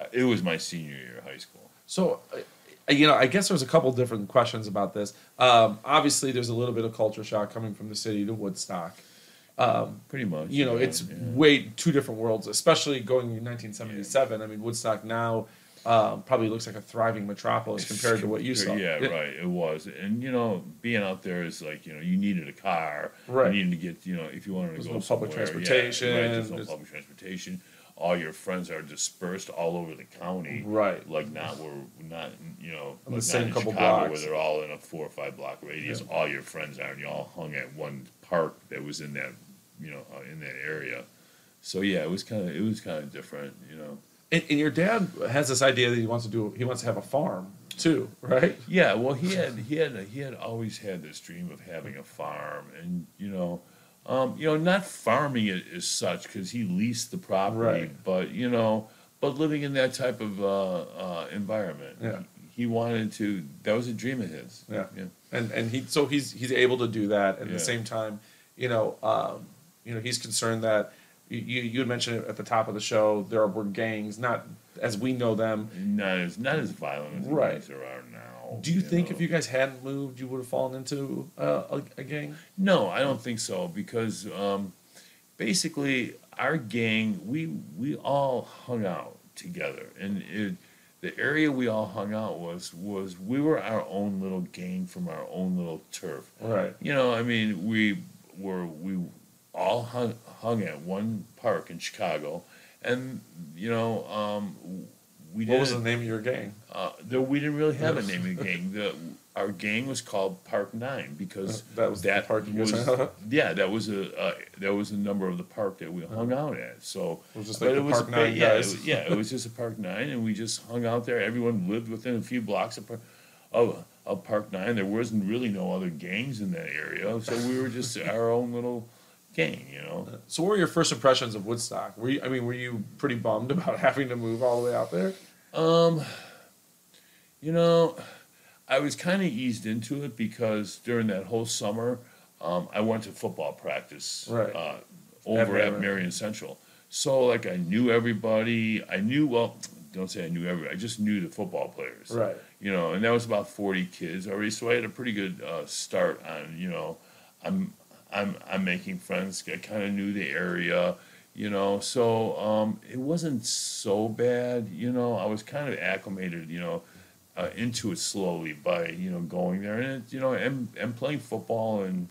I- it was my senior year of high school. So, you know, I guess there's a couple different questions about this. Um, obviously, there's a little bit of culture shock coming from the city to Woodstock. Pretty much. You know, yeah, it's yeah. way two different worlds, especially going in 1977. I mean, Woodstock now um, probably looks like a thriving metropolis compared to what you saw. Yeah, It- right. It was, and you know, being out there is like you know, you needed a car. Right. You needed to get you know, if you wanted to There's go no public somewhere, yeah, transportation, right, there's no there's- public transportation. All your friends are dispersed all over the county. Right. Like not where not you know On the same in couple Chicago blocks. where they're all in a four or five block radius. Yeah. All your friends are, and you all hung at one park that was in that you know uh, in that area. So yeah, it was kind of it was kind of different, you know. And, and your dad has this idea that he wants to do. He wants to have a farm too, right? Yeah, well, he had he had he had always had this dream of having a farm, and you know, um, you know, not farming it as such because he leased the property, Right. but you know, but living in that type of uh, uh, environment. Yeah. He wanted to. That was a dream of his. Yeah. yeah. and and he so he's he's able to do that at Yeah. the same time you know um, you know he's concerned that you you you had mentioned at the top of the show there were gangs not as we know them Not as not as violent as Right. there are now. do you think know. if you guys hadn't moved you would have fallen into uh, a, a gang No, I don't think so because um, basically our gang we we all hung out together, and it, the area we all hung out was was we were our own little gang from our own little turf. right You know, I mean, we were we all hung hung at one park in Chicago, and you know, um, we didn't what was the name of your gang uh, though we didn't really have a name of the gang. The our gang was called Park Nine because Uh, that was the park was- yeah, that was a uh, that was a number of the park that we hung out at. So It was just like Park Nine yeah, it guys. was- yeah, it was just a Park Nine, and we just hung out there. Everyone lived within a few blocks of of, of Park Nine. There wasn't really no other gangs in that area, so we were just our own little gang, you know. So, what were your first impressions of Woodstock? Were you, I mean, were you pretty bummed about having to move all the way out there? Um, you know, I was kind of eased into it because during that whole summer, um, I went to football practice Right. uh, over Marian. at Marian Central. So like I knew everybody. I knew well. Don't say I knew everybody. I just knew the football players. Right. You know, and that was about forty kids already. So I had a pretty good uh, start on. You know, I'm I'm I'm making friends. I kind of knew the area. You know, so um, it wasn't so bad. You know, I was kind of acclimated. You know, uh, into it slowly by you know going there and it, you know and and playing football and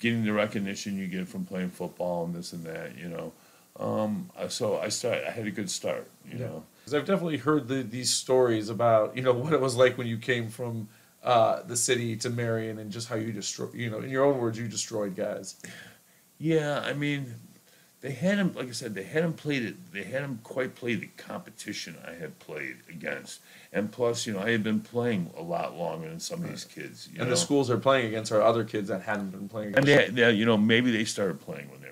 getting the recognition you get from playing football and this and that. You know, um, uh, so I start. I had a good start. You know. Because I've definitely heard the, these stories about you know what it was like when you came from uh, the city to Marian and just how you destroy you know in your own words you destroyed guys. Yeah, I mean, they had him. Like I said, they had him played it. They had him quite play the competition I had played against, and plus, you know, I had been playing a lot longer than some of these kids. You and know? the schools they're playing against are other kids that hadn't been playing. and Against. they, they, you know, maybe they started playing when they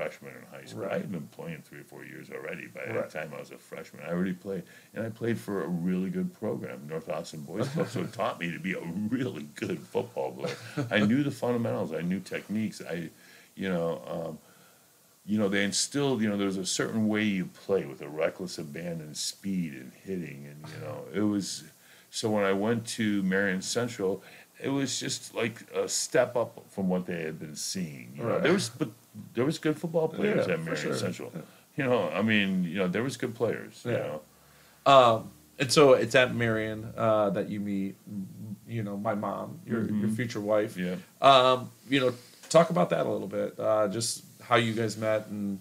uh, in high school. I had been playing three or four years already. By Right. that time, I was a freshman. I already played, and I played for a really good program, North Austin Boys Club. so it taught me to be a really good football player. I knew the fundamentals. I knew techniques. I, you know. Um, you know, they instilled, you know, there's a certain way you play with a reckless abandon, speed and hitting. And, you know, it was, so when I went to Marian Central, it was just like a step up from what they had been seeing. You know, Right. there was, but there was good football players Yeah, at Marian sure. Central. You know, I mean, you know, there was good players, you Yeah. know. Um, and so it's at Marian uh, that you meet, you know, my mom, your your Mhm. future wife. Yeah. Um, you know, talk about that a little bit. Uh, just how you guys met and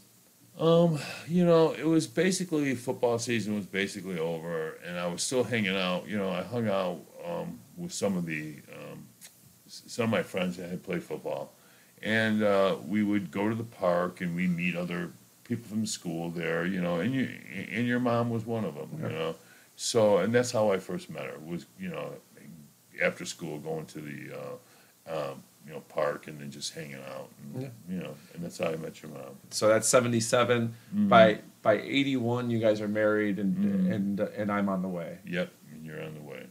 Um, you know, it was basically football season was basically over, and I was still hanging out. You know, I hung out um, with some of the um, some of my friends that had played football, and uh, we would go to the park and we meet other people from school there. You know, and you and your mom was one of them. You know, so and that's how I first met her. Was you know, after school going to the uh, um, you know park and then just hanging out. And, Yeah. You know, and that's how I met your mom. so that's seventy By by eighty one, you guys are married and Mhm. and and I'm on the way. Yep, and you're on the way.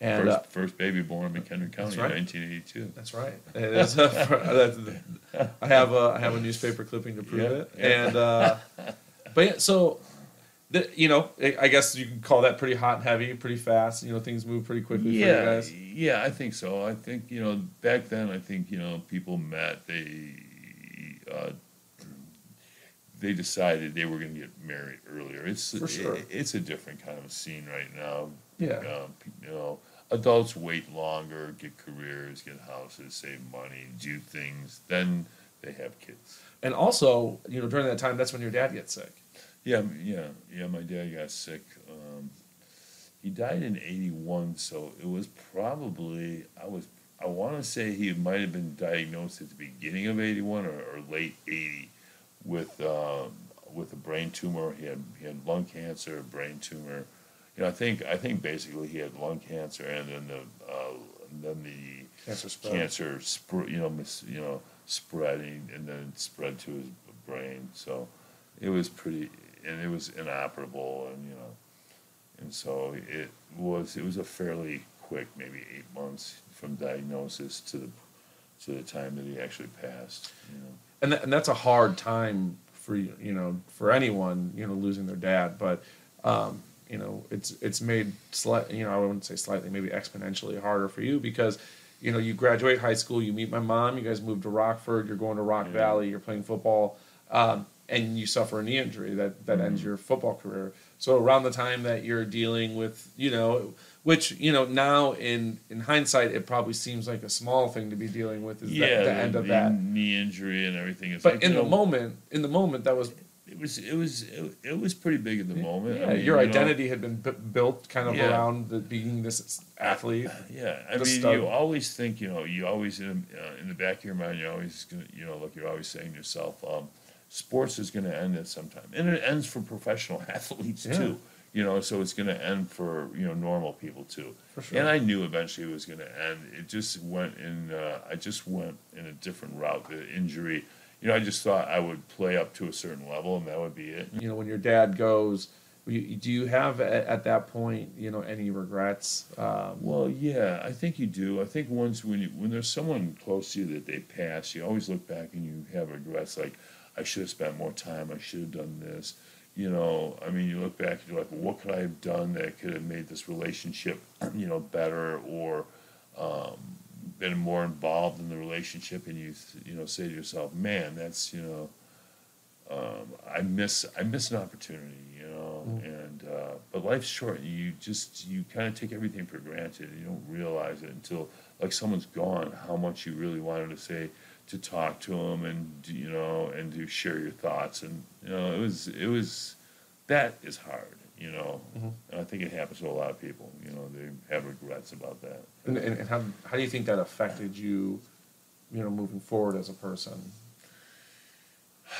And first, uh, first baby born in McHenry County right. in 1982. That's right. Is, I have a I have a newspaper clipping to prove Yeah, it. yeah. And uh, but yeah, so the, you know, I guess you can call that pretty hot and heavy, pretty fast. You know, things move pretty quickly for you Yeah, guys. yeah, I think so. I think you know back then. I think you know people met. They uh, they decided they were going to get married earlier. It's For sure. it- it's a different kind of scene right now. Yeah. Um, you know, adults wait longer, get careers, get houses, save money, do things. Then they have kids. And also, you know, during that time, that's when your dad gets sick. Yeah, yeah, yeah. My dad got sick. Um, he died in '81, so it was probably I was I want to say he might have been diagnosed at the beginning of '81 or, or late '80 with um, with a brain tumor. He had he had lung cancer, brain tumor. You know, I think I think basically he had lung cancer, and then the uh, and then the Cancer spread. cancer spread, you know, mis, you know, spreading and then it spread to his brain. So it was pretty, and it was inoperable, and you know, and so it was it was a fairly quick, maybe eight months from diagnosis to the to the time that he actually passed. You know. and that, and that's a hard time for you you know for anyone you know losing their dad but um, you know it's it's made slight you know I wouldn't say slightly maybe exponentially harder for you because you know you graduate high school you meet my mom you guys move to Rockford you're going to Rock Yeah. Valley you're playing football um, and you suffer a knee injury that that ends your football career so around the time that you're dealing with you know which you know now in in hindsight it probably seems like a small thing to be dealing with is Yeah, the, the end of the that knee injury and everything. It's but like, in the know, moment, in the moment, that was it was it was it, it was pretty big at the moment. I mean, your you know, identity had been b- built kind of Yeah. around the, being this athlete. Yeah, I mean, you always think, you know, you always in, uh, in the back of your mind, you're always gonna, you know, like you're always saying to yourself, um, sports is going to end at some time, and it ends for professional athletes Yeah. too. You know, so it's going to end for you know normal people too. For sure. And I knew eventually it was going to end. It just went in. Uh, I just went in a different route. The injury. You know, I just thought I would play up to a certain level, and that would be it. You know, when your dad goes, do you have at, at that point, you know, any regrets? Um, Well, yeah, I think you do. I think once when you, when there's someone close to you that they pass, you always look back and you have regrets. Like, I should have spent more time. I should have done this. You know, I mean, you look back and you're like, what could I have done that could have made this relationship, you know, better or um, been more involved in the relationship? And you, you know, say to yourself, man, that's you know, um, I miss I miss an opportunity, you know, and uh, but life's short. You just you kind of take everything for granted. You don't realize it until like someone's gone. How much you really wanted to say to talk to them and you know and to share your thoughts and you know it was it was that is hard. You know, and I think it happens to a lot of people. You know, they have regrets about that. and, and, and how, how do you think that affected you, you know, moving forward as a person?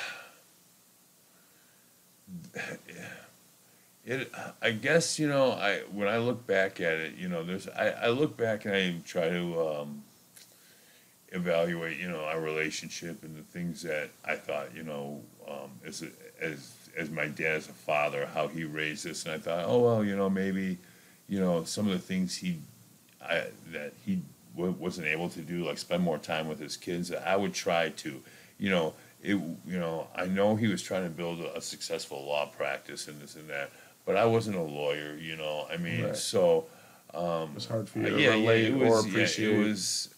It, I guess you know, I when I look back at it, you know, there's I, I look back and I try to um, evaluate, you know, our relationship and the things that I thought, you know, um, as a, as as my dad as a father, how he raised us, and I thought, oh well, you know, maybe, you know, some of the things he, I that he w- wasn't able to do, like spend more time with his kids. I would try to, you know, it, you know, I know he was trying to build a, a successful law practice and this and that, but I wasn't a lawyer, you know. I mean, Right. so. It was hard for you to yeah, relate yeah, it or appreciate. Yeah, it was.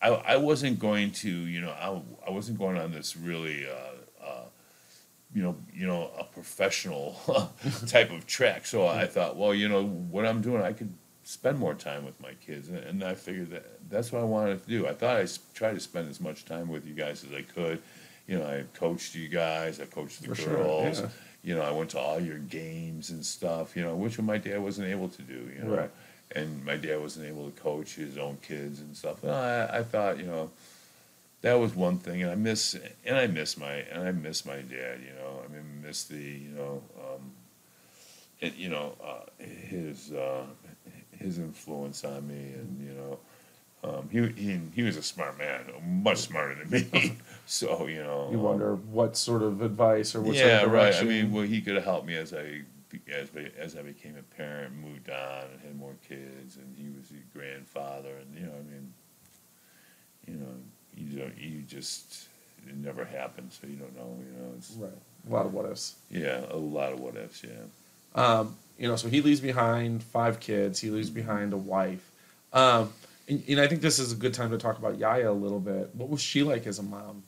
I, I wasn't going to, you know, I, I wasn't going on this really, uh, you know, you know, a professional type of track. So I thought, well, you know, what I'm doing, I could spend more time with my kids, and, and I figured that that's what I wanted to do. I thought I tried to spend as much time with you guys as I could. You know, I coached you guys, I coached the For sure, girls. yeah. You know, I went to all your games and stuff. You know, which my dad wasn't able to do. You know, Right. and my dad wasn't able to coach his own kids and stuff. Well, I, I thought, you know, that was one thing, and I miss, and I miss my, and I miss my dad. You know, I mean, miss the, you know, um, it, you know, uh, his uh, his influence on me, and you know, um, he he he was a smart man, much smarter than me. so you know, you um, wonder what sort of advice or what yeah, sort of right. I direction. mean, well, he could have helped me as I as as I became a parent, moved on, and had more kids, and he was a grandfather, and you know, I mean, you know, you don't, you just it never happened, so you don't know. You know, it's right. A lot of what ifs. yeah, a lot of what ifs. Yeah. Um, you know, so he leaves behind five kids. He leaves behind a wife. Um, and, and I think this is a good time to talk about Yaya a little bit. What was she like as a mom?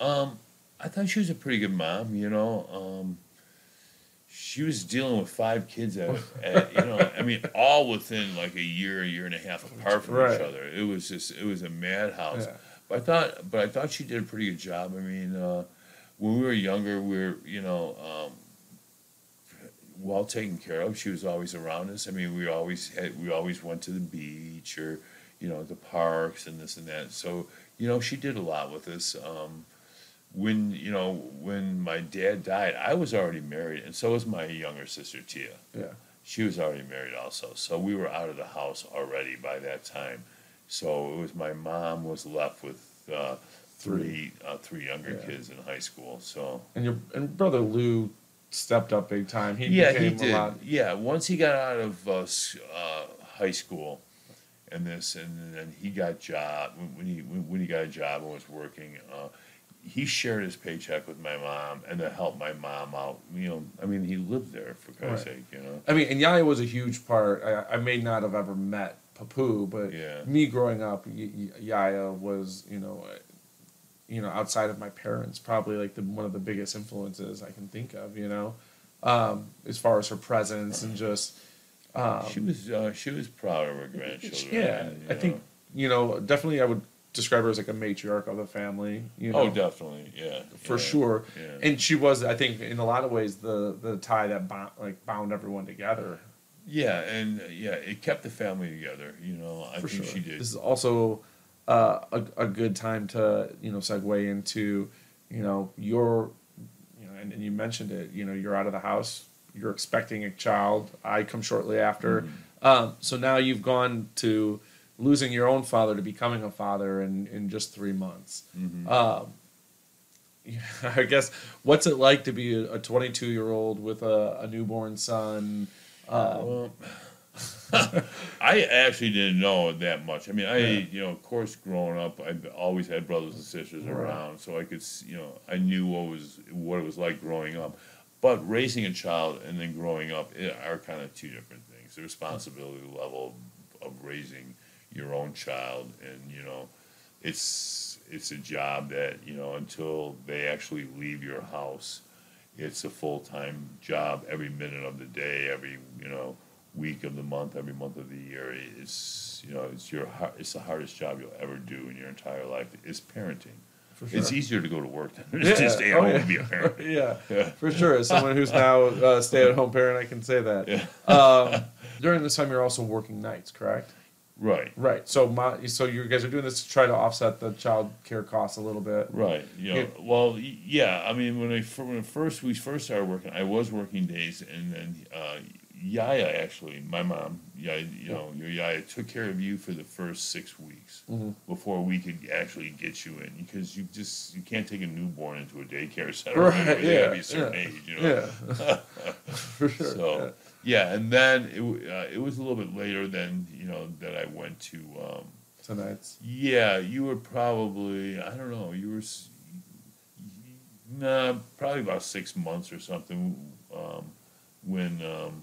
Um, I thought she was a pretty good mom. You know, um, she was dealing with five kids at, at you know, I mean, all within like a year, a year and a half apart from Right. each other. It was just, it was a madhouse. Yeah. But I thought, but I thought she did a pretty good job. I mean, uh, when we were younger, we were, you know, um, well taken care of. She was always around us. I mean, we always had, we always went to the beach or, you know, the parks and this and that. So, you know, she did a lot with us. Um, when you know when my dad died, I was already married, and so was my younger sister Tia. Yeah. She was already married also, so we were out of the house already by that time. So it was my mom was left with uh, three uh, three younger Yeah. kids in high school. So And your and brother Lou stepped up big time. He yeah, he did. a lot. Yeah, once he got out of uh, uh, high school, and this, and then he got job when, when he when, when he got a job and was working. He shared his paycheck with my mom and to help my mom out. You know, I mean, he lived there for Christ's Right. sake. You know. I mean, and Yaya was a huge part. I, I may not have ever met Papu, but Yeah. me growing up, y- y- Yaya was, you know, uh, you know, outside of my parents, probably like the one of the biggest influences I can think of. You know, um, as far as her presence and just. Um, she was uh, she was proud of her grandchildren. yeah, and, I think you know definitely I would describe her as like a matriarch of the family. You know, Oh, definitely, yeah. for yeah, sure. Yeah. And she was, I think, in a lot of ways, the the tie that bound, like bound everyone together. yeah, and uh, yeah, it kept the family together. You know, I for think sure. she did. This is also uh, a a good time to you know segue into you know your you know and, and you mentioned it. You know, you're out of the house. You're expecting a child. I come shortly after. Mm-hmm. Um, so now you've gone to losing your own father to becoming a father in, in just three months. Mhm. Um, I guess what's it like to be a 22 year old with a, a newborn son? Um, Well, I actually didn't know that much. I mean, I, Yeah. you know, of course, growing up, I always had brothers and sisters Right. around, so I could, you know, I knew what was what it was like growing up. But raising a child and then growing up eh, are kind of two different things. The responsibility level of raising your own child, and you know, it's it's a job that you know until they actually leave your house, it's a full time job every minute of the day, every you know week of the month, every month of the year. It's you know it's your it's the hardest job you'll ever do in your entire life. Is parenting. for It's easier to go to work than Yeah. to stay at Oh, home yeah. and be a parent. yeah, Yeah. for sure. As someone who's now a stay at home parent, I can say that. Um, during this time, you're also working nights, correct? Right. Right. So my so you guys are doing this to try to offset the child care costs a little bit. Right. You know, Yeah. well, yeah. I mean, when I when first we first started working, I was working days, and then uh, Yaya actually, my mom, Yaya, you know, your Yaya took care of you for the first six weeks Mhm. before we could actually get you in, because you just you can't take a newborn into a daycare center. Right. They gotta be a certain yeah. age. You know. Yeah, for sure. So yeah, and then it uh, it was a little bit later than you know that I went to. Um, yeah. tonight's. yeah, you were probably I don't know. You were nah, probably about six months or something. Um, when um,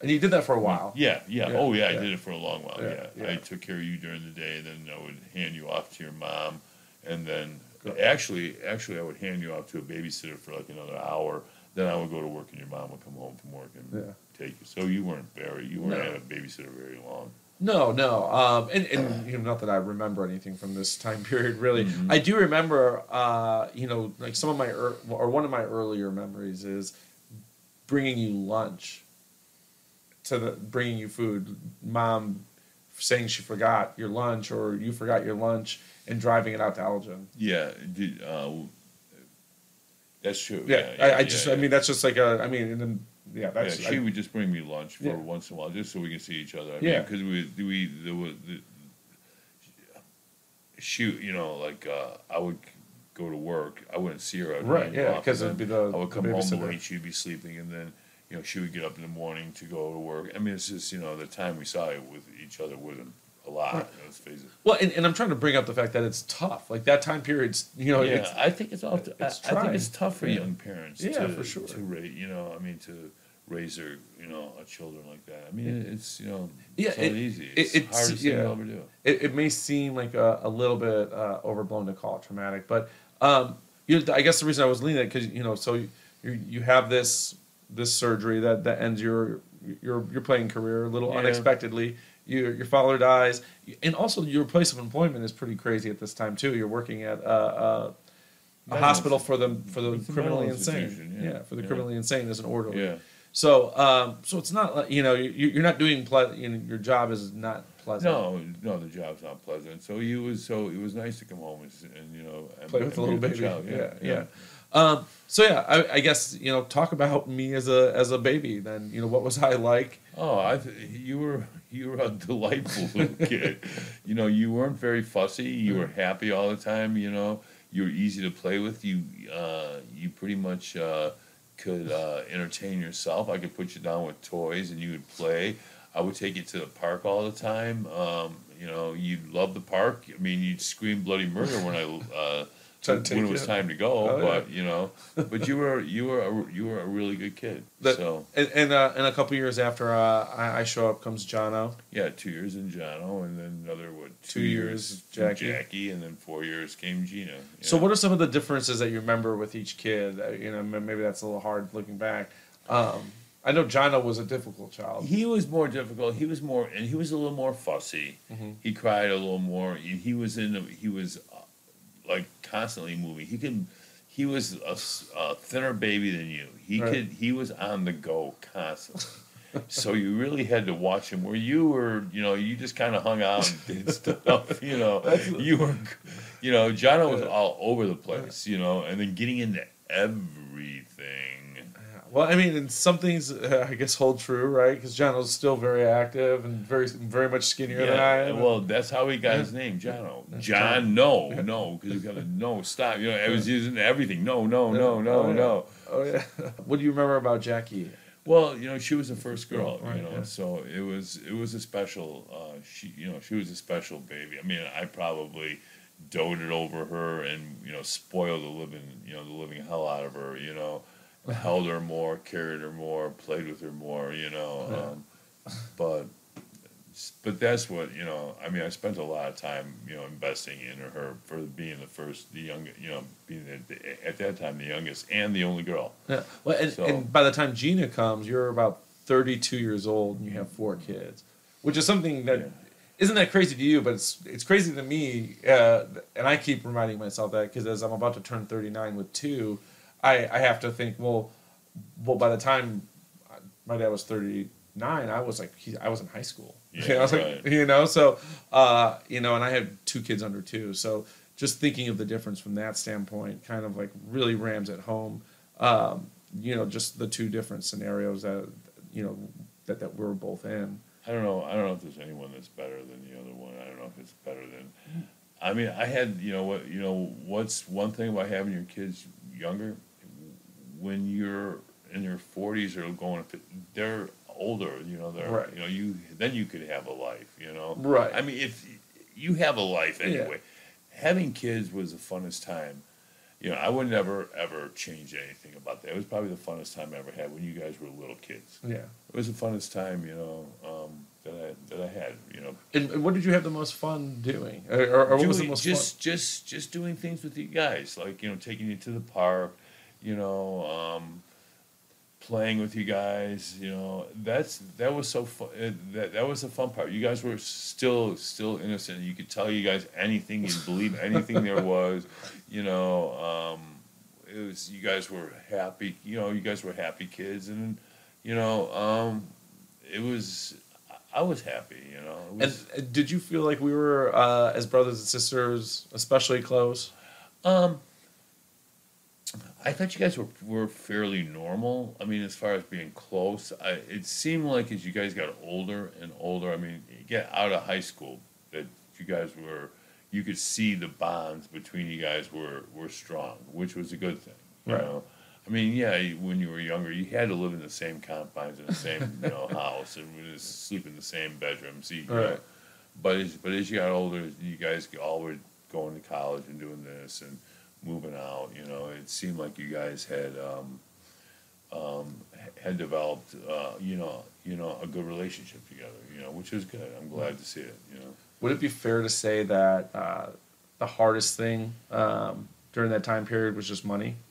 And you did that for a while. yeah, yeah, Yeah, oh yeah, yeah. I did it for a long while. Yeah, Yeah, yeah. I took care of you during the day, then I would hand you off to your mom, and then Good. actually, actually, I would hand you off to a babysitter for like another hour. Then I would go to work, and your mom would come home from work and Yeah. Take you. So you weren't very, you weren't No. at a babysitter very long. No, no. Um, and, and you know, not that I remember anything from this time period, really. Mhm. I do remember, uh, you know, like some of my, ear or one of my earlier memories is bringing you lunch to the, bringing you food. Mom saying she forgot your lunch or you forgot your lunch and driving it out to Elgin. Yeah, did, uh, that's true. Yeah, yeah, I, yeah, I just, I yeah. mean, that's just like a, I mean, and then, yeah, Yeah, she I- would just bring me lunch for Yeah. once in a while, just so we can see each other. I Yeah. because we we there was the, she you know like uh, I would go to work, I wouldn't see her. I'd right, yeah, because it'd be the, I would come home late, she'd be sleeping, and then you know she would get up in the morning to go to work. I mean, it's just you know the time we saw it with each other wasn't a lot. Right. Let's face it. Well, and, and I'm trying to bring up the fact that it's tough. Like that time period's, you know, yeah, it's, I think it's all. I, it's I think it's tough for Yeah. young parents. Yeah, to, for sure. To raise, you know, I mean, to raise their, you know, a children like that. I mean, it's you know, Yeah, it's not it- easy. it- It's the it's- hardest thing yeah. you'll ever do. it, it may seem like a, a little bit uh, overblown to call it traumatic, but um, you know, I guess the reason I was leaning that because you know, so you you have this this surgery that that ends your your your playing career a little Yeah. unexpectedly. Your your father dies, and also your place of employment is pretty crazy at this time too. You're working at uh, uh, a hospital for the for the criminally insane. Yeah, yeah. for the criminally insane as an orderly. Yeah. So um, so it's not like you know you, you're not doing ple- you know, your job is not pleasant. No, no, the job's not pleasant. So you was so it was nice to come home and, and you know and, play with and a little baby. child. Yeah, yeah. Um, so yeah, I, I guess you know, talk about me as a as a baby. Then you know, what was I like? Oh, I th- you were you were a delightful little kid. You know, you weren't very fussy. You were happy all the time. You know, you were easy to play with. You uh, you pretty much uh, could uh, entertain yourself. I could put you down with toys and you would play. I would take you to the park all the time. Um, you know, you loved the park. I mean, you'd scream bloody murder when I uh, to take when it was you. time to go. Oh, yeah. but you know, but you were you were a, you were a really good kid. That- so. And and, uh, and a couple years after uh, I, I show up comes Jono. Yeah, two years in Jono, and then another what? Two years, Jackie. Jackie, and then four years came Gina. So what are some of the differences that you remember with each kid? Uh, you know, maybe that's a little hard looking back. Um, I know Jono was a difficult child. He was more difficult. He was more, and he was a little more fussy. He cried a little more. He, he was in. He was like constantly moving. He could. He was a thinner baby than you. He Right. could. He was on the go constantly. so you really had to watch him. Where you were, you know, you just kind of hung out and did stuff. You know, you were, you know, Jono was all over the place. You know, and then getting into everything. Well, I mean, and some things uh, I guess hold true, right? Because John Jono's still very active and very, very much skinnier than I am. Well, that's how he got his name, Jono. John, no, no, because you got to no stop. You know, I was using everything. No, no, no, no, Oh, yeah. no. oh yeah. what do you remember about Jackie? Well, you know, she was the first girl. Right, you know, yeah. so it was it was a special. Uh, she, you know, she was a special baby. I mean, I probably doted over her and you know spoiled the living you know the living hell out of her. You know, held her more, carried her more, played with her more. You know, um, but but that's what you know. I mean, I spent a lot of time you know investing in her for being the first, the young, you know, being the, at that time the youngest and the only girl. Yeah. Well, and, So- and by the time Gina comes, you're about 32 years old and you have four kids, which is something that Yeah. not that crazy to you, but it's it's crazy to me. Uh, and I keep reminding myself that because as I'm about to turn 39 with two, I I have to think well, well by the time my dad was 39, I was like he, I was in high school. Yeah, I was like, you know, so uh, you know, and I had two kids under two, so just thinking of the difference from that standpoint, kind of like really rams at home. Um, you know, just the two different scenarios that you know that that we're both in. I don't know. I don't know if there's anyone that's better than the other one. I don't know if it's better than. I mean, I had you know what you know what's one thing about having your kids younger, when you're in your 40s or going, to they're older. You know, they're Right. you know you then you could have a life. You know, Right. I mean, if you have a life Yeah. anyway, having kids was the funnest time. You know, I would never ever change anything about that. It was probably the funnest time I ever had when you guys were little kids. Yeah. It was the funnest time, you know, um, that I that I had. You know, And, what did you have the most fun doing, or, or, or what was the Doing- most just just just doing things with you guys, like you know, taking you to the park, you know, um, playing with you guys. You know, that's that was so fun. That that was the fun part. You guys were still still innocent. You could tell you guys anything. You believe anything there was. You know, um, it was you guys were happy. You know, you guys were happy kids, and you know, um, it was. I was happy. You know, was, And uh, did you feel like we were uh, as brothers and sisters, especially close? Um, I thought you guys were were fairly normal. I mean, as far as being close, I, it seemed like as you guys got older and older. I mean, you get out of high school that you guys were. You could see the bonds between you guys were were strong, which was a good thing. You Right. know, I mean, yeah, when you were younger, you had to live in the same confines in the same you know house and sleep in the same bedroom. See, you know, Right. but as, but as you got older, you guys all were going to college and doing this and moving out. You know, it seemed like you guys had um, um, had developed, uh, you know, you know, a good relationship together. You know, which is good. I'm glad to see it. You know, Would it be fair to say that uh, the hardest thing um, during that time period was just money?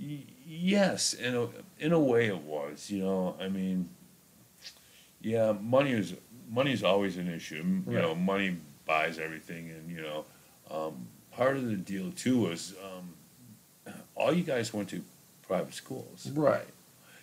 Y- yes, in a in a way it was. You know, I mean, yeah, money is money is always an issue. You know, money buys everything, and you know, um, part of the deal too was um, all you guys went to private schools. Right.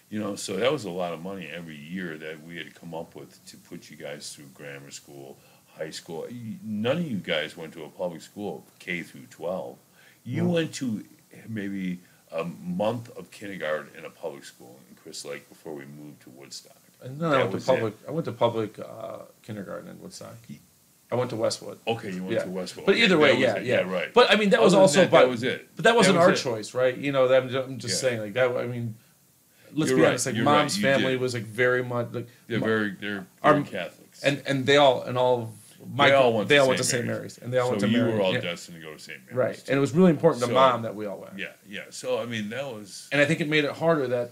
You know, so that was a lot of money every year that we had to come up with to put you guys through grammar school, high school. None of you guys went to a public school K through twelve. You No. went to maybe a month of kindergarten in a public school in Crystal Lake before we moved to Woodstock. And then I went to was it. public. I went to public uh, kindergarten in Woodstock. I went to Westwood. Okay, you went Yeah. to Westwood. But either way, was yeah, yeah, right. But I mean, that was Other than also, that, but that was it. But that wasn't was our it. choice, right? You know, that I'm just, Yeah. saying, like that. I mean, let's You're be right, honest. Like you're mom's you family did. was like very much like, They're mo- very they're, Our- Catholics. and and they all and all my They all went they to all went to St. St. Mary's. Mary's, and they all so went to you Mary. were all yeah. destined to go to St. Mary's. right, too. and it was really important to So- mom that we all went. Yeah, yeah. So I mean, that was And I think it made it harder that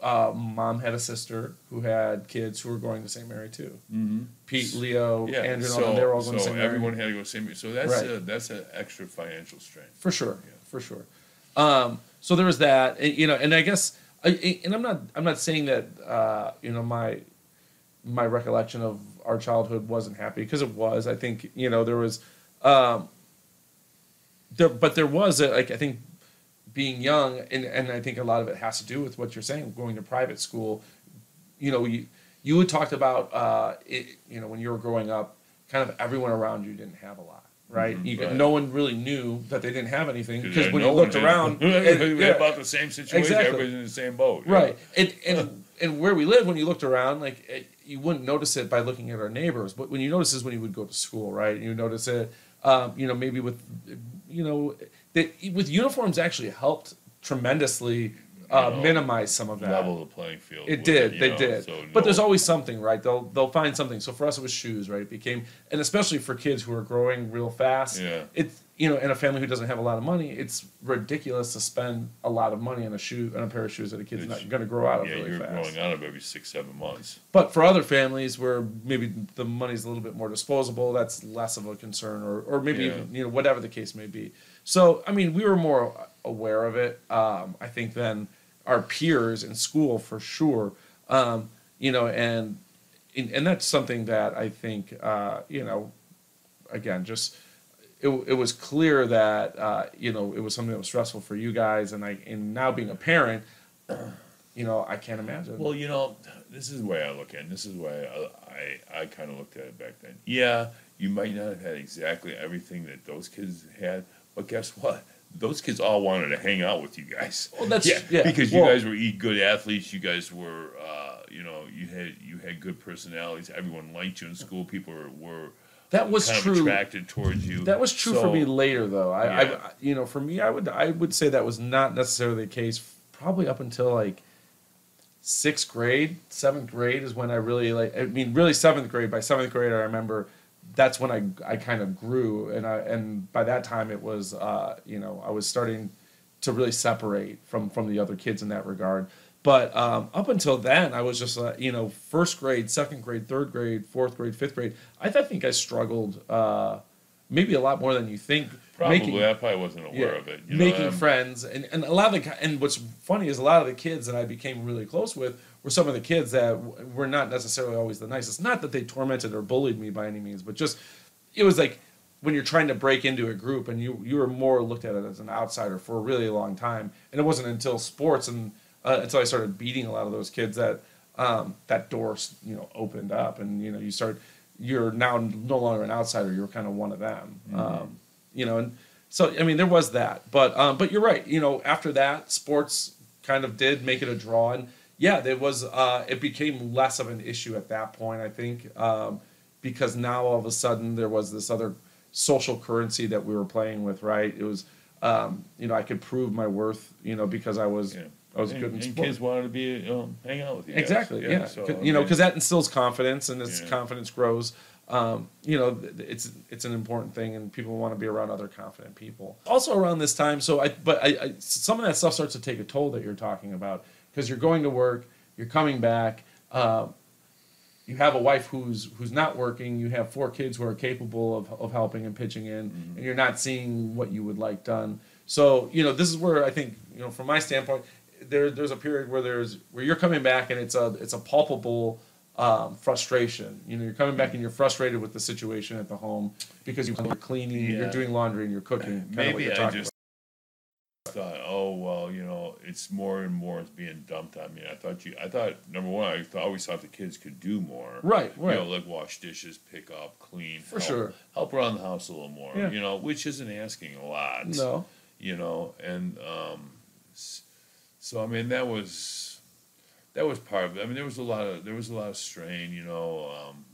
uh, mom had a sister who had kids who were going to St. Mary too. mm-hmm. Pete, Leo, yeah. Andrew, and so, all, they were all going so to St. Mary. everyone had to go to St. Mary's. So that's Right. a, that's an extra financial strain. For sure, Yeah. for sure. Um, so there was that, and, you know, and I guess, I, and I'm not, I'm not saying that, uh, you know, my, my recollection of our childhood wasn't happy because it was. I think, you know, there was, um, there, but there was a, like I think being young, and and I think a lot of it has to do with what you're saying, going to private school. You know, you you had talked about, uh, it, you know, when you were growing up, kind of everyone around you didn't have a lot, right? Mhm, you, right. No one really knew that they didn't have anything because when no you looked around, and- yeah. about the same situation. Exactly. Everybody's in the same boat. Right. know? And and and where we lived, when you looked around, like it, you wouldn't notice it by looking at our neighbors, but when you notice is when you would go to school, right? And you notice it, um, you know, maybe with, you know, that with uniforms actually helped tremendously uh, know, minimize some of that. Level the playing field. It did. you they know, did. so but no- there's always something, right? They'll they'll find something. So for us, it was shoes, right? It became, and especially for kids who are growing real fast. Yeah. It's you know, in a family who doesn't have a lot of money, it's ridiculous to spend a lot of money on a shoe, on a pair of shoes that a kid's It's- not going to grow out of Yeah, really you're fast. growing out of every six, seven months. But for other families where maybe the money's a little bit more disposable, that's less of a concern, or, or maybe Yeah. even, you know whatever the case may be. So I mean, we were more aware of it. Um, I think than our peers in school for sure. Um, you know, and and that's something that I think uh, you know, again, just it, it was clear that uh, you know it was something that was stressful for you guys, and I and now being a parent, you know, I can't imagine. Well, you know, this is the way I look at it. This is the way I, I, I kind of looked at it back then. Yeah, you might not have had exactly everything that those kids had, but guess what? Those kids all wanted to hang out with you guys. Well, that's- yeah, yeah, because you well- guys were good athletes. You guys were, uh, you know, you had you had good personalities. Everyone liked you in school. People were, were that was kind true. of attracted towards you. That was true for me later, though. I, Yeah. I, you know, for me, I would, I would say that was not necessarily the case. Probably up until like sixth grade, seventh grade is when I really like. I mean, really seventh grade. By seventh grade, I remember that's when I, I kind of grew, and I, and by that time it was, uh, you know, I was starting to really separate from from the other kids in that regard. But um, up until then, I was just, uh, you know, first grade, second grade, third grade, fourth grade, fifth grade. I, I think I struggled uh, maybe a lot more than you think. Probably, making- I probably wasn't aware yeah, of it. You know, making friends, and, and a lot of the and what's funny is a lot of the kids that I became really close with were some of the kids that w- were not necessarily always the nicest. Not that they tormented or bullied me by any means, but just it was like when you're trying to break into a group and you you were more looked at as an outsider for a really long time, and it wasn't until sports and uh, until I started beating a lot of those kids that um, that door you know opened up, and you know you start you're now no longer an outsider. You're kind of one of them. Um, you know, and so I mean there was that, but um, but you're right. You know, after that, sports kind of did make it a draw, and yeah, there was uh, it became less of an issue at that point. I think um, because now all of a sudden there was this other social currency that we were playing with. Right? It was um, you know I could prove my worth. You know because I was Yeah. I was and, good in and kids wanted to be, know, hang out with you. guys. Exactly. Yeah. so, 'Cause- I you know, because that instills confidence, and as Yeah. confidence grows, um, you know, it's it's an important thing, and people want to be around other confident people. Also around this time, so I, but I, I some of that stuff starts to take a toll that you're talking about because you're going to work, you're coming back. Um, you have a wife who's who's not working. You have four kids who are capable of, of helping and pitching in, and you're not seeing what you would like done. So you know this is where I think you know from my standpoint, there there's a period where there's where you're coming back and it's a it's a palpable um, frustration. You know you're coming back and you're frustrated with the situation at the home because you're cleaning, you're doing laundry, and you're cooking. Maybe I just thought, oh well, you know, it's more and more is being dumped on me. I thought you, I thought number one, I thought, always thought the kids could do more. right, right. You know, like wash dishes, pick up, clean, For help, sure. help around the house a little more. Yeah. You know, which isn't asking a lot. no, You know, and um, so I mean that was that was part of it. I mean there was a lot of there was a lot of strain. You know, um,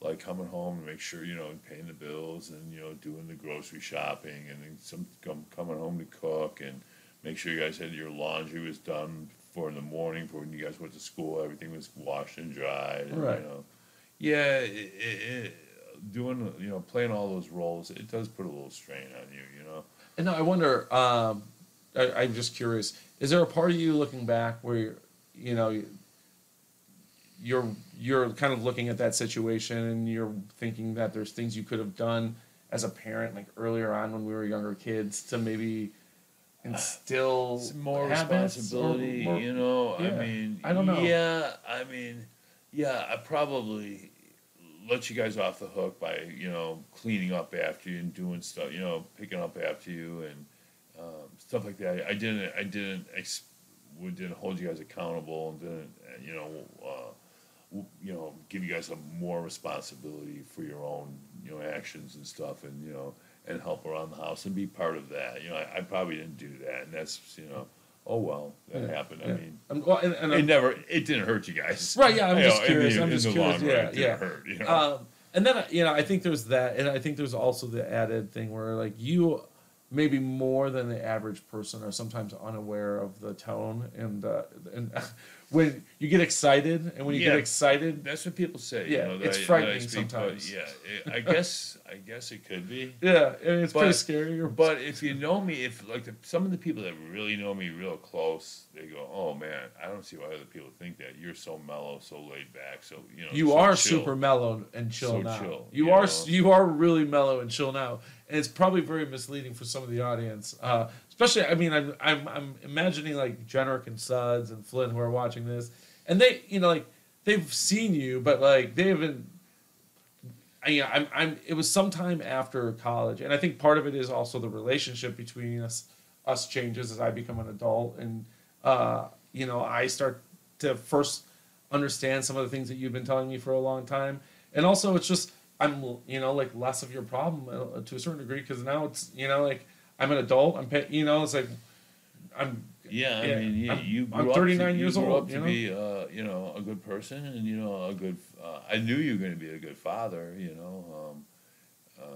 like coming home to make sure you know and paying the bills and you know doing the grocery shopping and then some come, coming home to cook and make sure you guys had your laundry was done for in the morning for when you guys went to school everything was washed and dried and, Right. you know yeah it, it, it, doing you know playing all those roles it does put a little strain on you you know And I wonder. Um, I, I'm just curious. Is there a part of you looking back where you're, you know you're you're kind of looking at that situation and you're thinking that there's things you could have done as a parent, like earlier on when we were younger kids, to maybe instill It's more responsibility, more- you know. yeah, I mean, I don't know. Yeah, I mean, yeah, I probably let you guys off the hook by you know cleaning up after you and doing stuff, you know, picking up after you and um, stuff like that. I didn't, I didn't, ex- we didn't hold you guys accountable and didn't, you know, uh, you know, give you guys a more responsibility for your own, you know, actions and stuff, and you know, and help around the house and be part of that. You know, I, I probably didn't do that, and that's, you know, oh well, that Yeah, happened. I yeah. mean, Um, well, and, and it I'm- never, it didn't hurt you guys, Right, yeah, I'm You just know, curious, the- I'm just curious, run, yeah, didn't yeah. hurt. You know, Um, and then you know, I think there's that, and I think there's also the added thing where like you, maybe more than the average person, are sometimes unaware of the tone and uh, and when you get excited and when you Yeah. get excited, that's what people say. Yeah, you know, it's I- frightening sometimes. Yeah, I guess, I guess it could be. yeah, and it's pretty But- scary. But if you know me, if like the, some of the people that really know me real close, they go, "Oh man, I don't see why other people think that. You're so mellow, so laid back, so you know." you so are chill." super mellow and chill So now. chill, you you are you are really mellow and chill now, and it's probably very misleading for some of the audience. Uh, especially, I mean, I'm, I'm I'm imagining like Jenrick and Suds and Flynn who are watching this, and they, you know, like they've seen you, but like they haven't. I, you know, I'm, I'm. It was sometime after college, and I think part of it is also the relationship between us. Us changes as I become an adult, and uh, you know, I start to first understand some of the things that you've been telling me for a long time, and also it's just I'm, you know, like less of your problem uh, to a certain degree because now it's, you know, like I'm an adult. I'm, pay, you know, it's like I'm. Yeah, I Yeah, mean, you, I'm- you grew I'm up to- 39 you years grew old, up you to know? be, uh, you know, a good person, and you know, a good. Uh, I knew you were going to be a good father. You know, um, uh,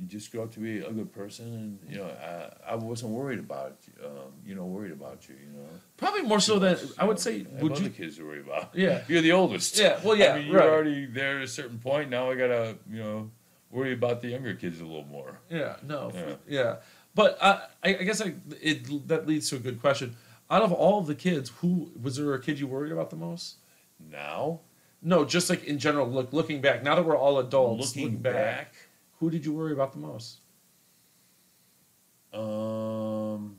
you just grow up to be a good person, and you know, I, I wasn't worried about, um, you know, worried about you. You know, Probably more so than I would say. I have Would other you? kids to worry about? Yeah. you're the oldest. Yeah. Well, yeah. I mean, you're right. already there at a certain point. Now I gotta, you know, worry about the younger kids a little more. Yeah, no, Yeah. yeah. yeah. But I, I guess I, it that leads to a good question. Out of all of the kids, who was there a kid you worried about the most? Now, No, just like in general. Look, looking back, now that we're all adults, looking back, back, who did you worry about the most? Um,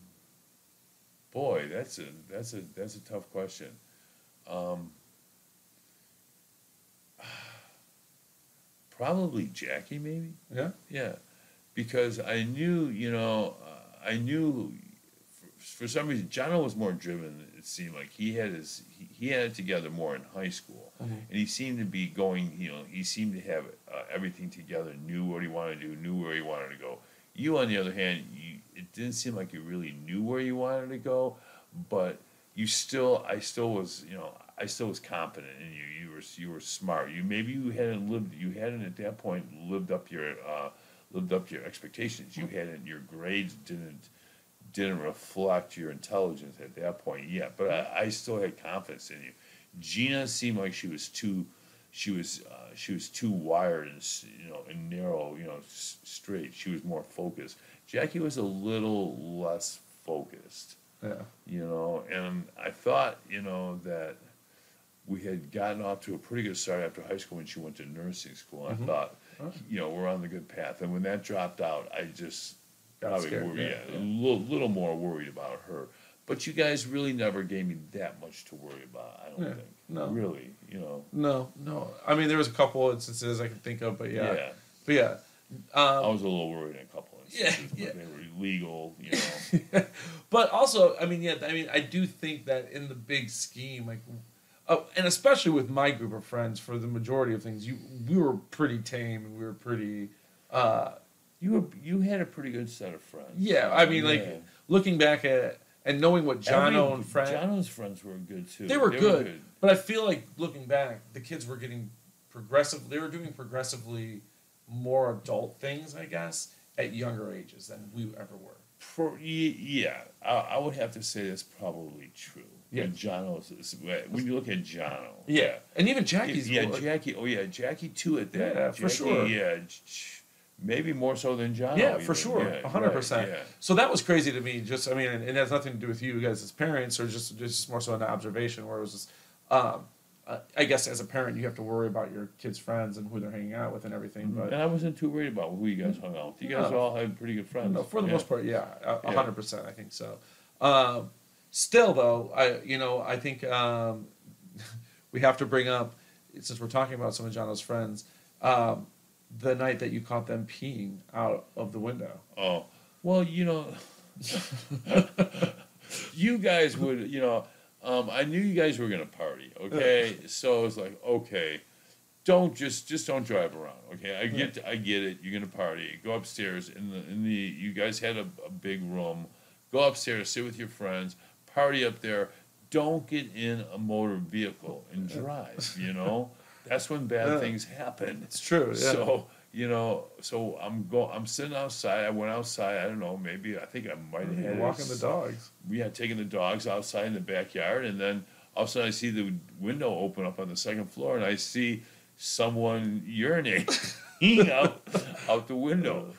boy, that's a that's a that's a tough question. Um, probably Jackie, maybe. Yeah. Yeah, because I knew, you know, uh, I knew for, some reason Jono was more driven. It seemed like he had his he, he had it together more in high school, Mhm. and he seemed to be going. You know, he seemed to have uh, everything together. Knew what he wanted to do. Knew where he wanted to go. You, on the other hand, you, it didn't seem like you really knew where you wanted to go, but you still, I still was, you know, I still was confident in you. You were, you were smart. You maybe you hadn't lived, you hadn't at that point lived up your, uh, lived up your expectations. You hadn't, your grades didn't, didn't reflect your intelligence at that point yet. But I, I still had confidence in you. Gina seemed like she was too, she was, uh, she was too wired and you know and narrow, you know, s- straight. She was more focused. Jackie was a little less focused Yeah. you know, and I thought, you know, that we had gotten off to a pretty good start after high school when she went to nursing school. I Mhm. thought, you know, we're on the good path. And when that dropped out, I just probably scared, worried, yeah, yeah, a little, little more worried about her. But you guys really never gave me that much to worry about. I don't Yeah, think. no. Really, you know. No, no. I mean, there was a couple instances I can think of, but yeah, Yeah. but yeah. I Um, was a little worried in a couple instances, yeah. but they were illegal, you know. but also, I mean, yeah, I mean, I do think that in the big scheme, like, oh, and especially with my group of friends, for the majority of things, you we were pretty tame and we were pretty. Uh, you were you had a pretty good set of friends. yeah, I mean, like looking back at it and knowing what Jono Every- and Frank, Jono's friends were good too. they were good, but I feel like looking back, the kids were getting progressive. They were doing progressively more adult things, I guess, at younger ages than we ever were. For, yeah, I, I would have to say that's probably true. Yeah. Yeah, Jono's uh, when you look at Jono. Yeah, and even Jackie's. yeah, like- Jackie. Oh yeah, Jackie too at that. Yeah, for sure. Yeah, maybe more so than John. Yeah, for sure, a hundred percent. So that was crazy to me. Just, I mean, and it has nothing to do with you guys as parents, or just just more so an observation where it was just, um, uh, I guess as a parent, you have to worry about your kids' friends and who they're hanging out with and everything. But And I wasn't too worried about who you guys hung out with. You guys No. all had pretty good friends. No, for the Yeah. most part, yeah, a- a Yeah. hundred percent. I think so. Um, still, though, I you know I think um, we have to bring up since we're talking about some of Jono's friends, um, the night that you caught them peeing out of the window. Oh, well, you know, you guys would, you know, um, I knew you guys were gonna party, okay? So it's like, okay, don't just just don't drive around, okay? I get I get it. You're gonna party. Go upstairs in the in the you guys had a, a big room. Go upstairs, sit with your friends, party up there. Don't get in a motor vehicle and drive. You know, that's when bad Yeah. things happen. It's true. Yeah. So you know, so I'm go. I'm sitting outside. I went outside. I don't know. Maybe I think I might have had walking the dogs. We had taken the dogs outside in the backyard, and then all of a sudden I see the window open up on the second floor, and I see someone urinating out out the window.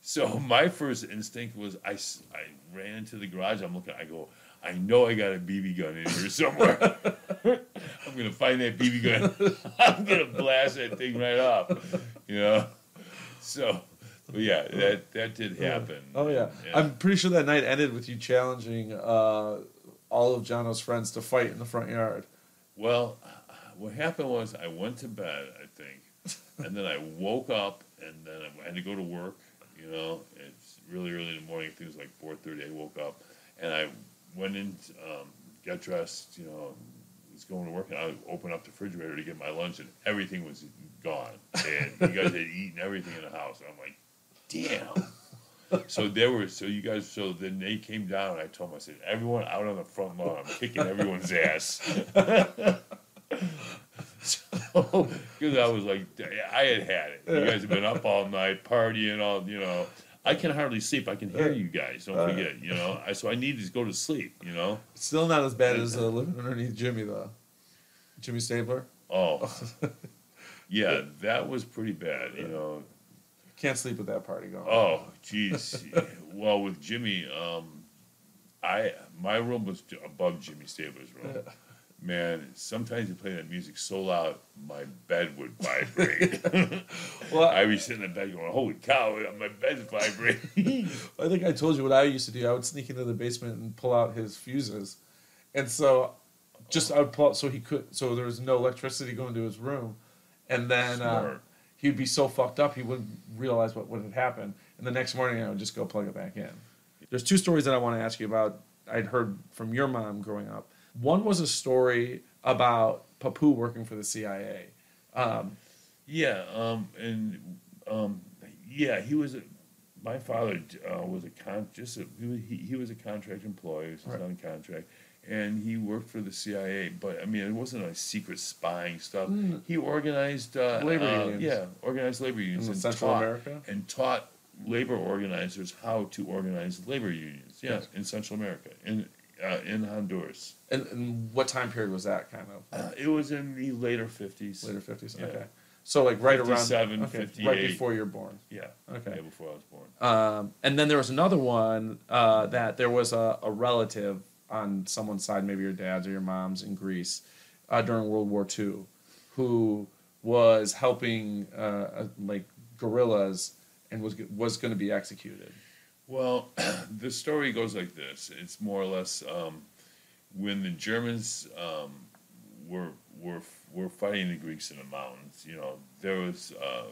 So my first instinct was I, I ran into the garage. I'm looking. I go. I know I got a BB gun in here somewhere. I'm gonna find that BB gun. I'm gonna blast that thing right off. You know. So, but yeah, that that did happen. Oh yeah. I'm pretty sure that night ended with you challenging uh, all of Jono's friends to fight in the front yard. Well, what happened was I went to bed, I think, and then I woke up, and then I had to go to work. You know, it's really early in the morning. I think it was like four thirty. I woke up, and I went in, um, got dressed. You know, was going to work, and I opened up the refrigerator to get my lunch, and everything was gone. And you guys had eaten everything in the house. And I'm like, damn. So there were so you guys so then they came down and I told them I said everyone out on the front lawn I'm kicking everyone's ass. so because I was like I had had it. You guys have been up all night partying all you know. I can hardly sleep. I can hear you guys. Don't forget, you know. I, so I need to go to sleep. You know. Still not as bad as uh, living underneath Jimmy though. Jimmy Stabler Oh, yeah, that was pretty bad. You know. can't sleep with that party going. Oh, jeez. well, with Jimmy, um, I my room was above Jimmy Stabler's room. Man, sometimes you play that music so loud, my bed would vibrate. Well, I'd be sitting in bed going, "Holy cow, my bed's vibrating!" I think I told you what I used to do. I would sneak into the basement and pull out his fuses, and so just I would pull out so he could so there was no electricity going to his room, and then uh, he'd be so fucked up he wouldn't realize what what had happened, and the next morning I would just go plug it back in. There's two stories that I want to ask you about. I'd heard from your mom growing up. One was a story about Papu working for the CIA. Um, Yeah, um, and um, yeah, he was a. My father uh, was a con just a, he, was, he, was a contract employee. He was Right. on contract, and he worked for the CIA. But I mean, it wasn't like secret spying stuff. Mm. He organized uh, Labor uh, unions. Yeah, organized labor unions in Central taught, America. and taught labor organizers how to organize labor unions. Yeah, Yes. in Central America, in uh, in Honduras. And, and what time period was that kind of? Uh, it was in the later fifties. Later fifties. Yeah. Okay. So like right 57, around okay, right before you're born. Yeah. Okay. Yeah, before I was born. Um, and then there was another one uh, that there was a, a relative on someone's side, maybe your dad's or your mom's in Greece uh, during World War II, who was helping uh, uh, like guerrillas and was was going to be executed. Well, the story goes like this. It's more or less um, when the Germans um, were were were fighting the Greeks in the mountains. You know, there was uh,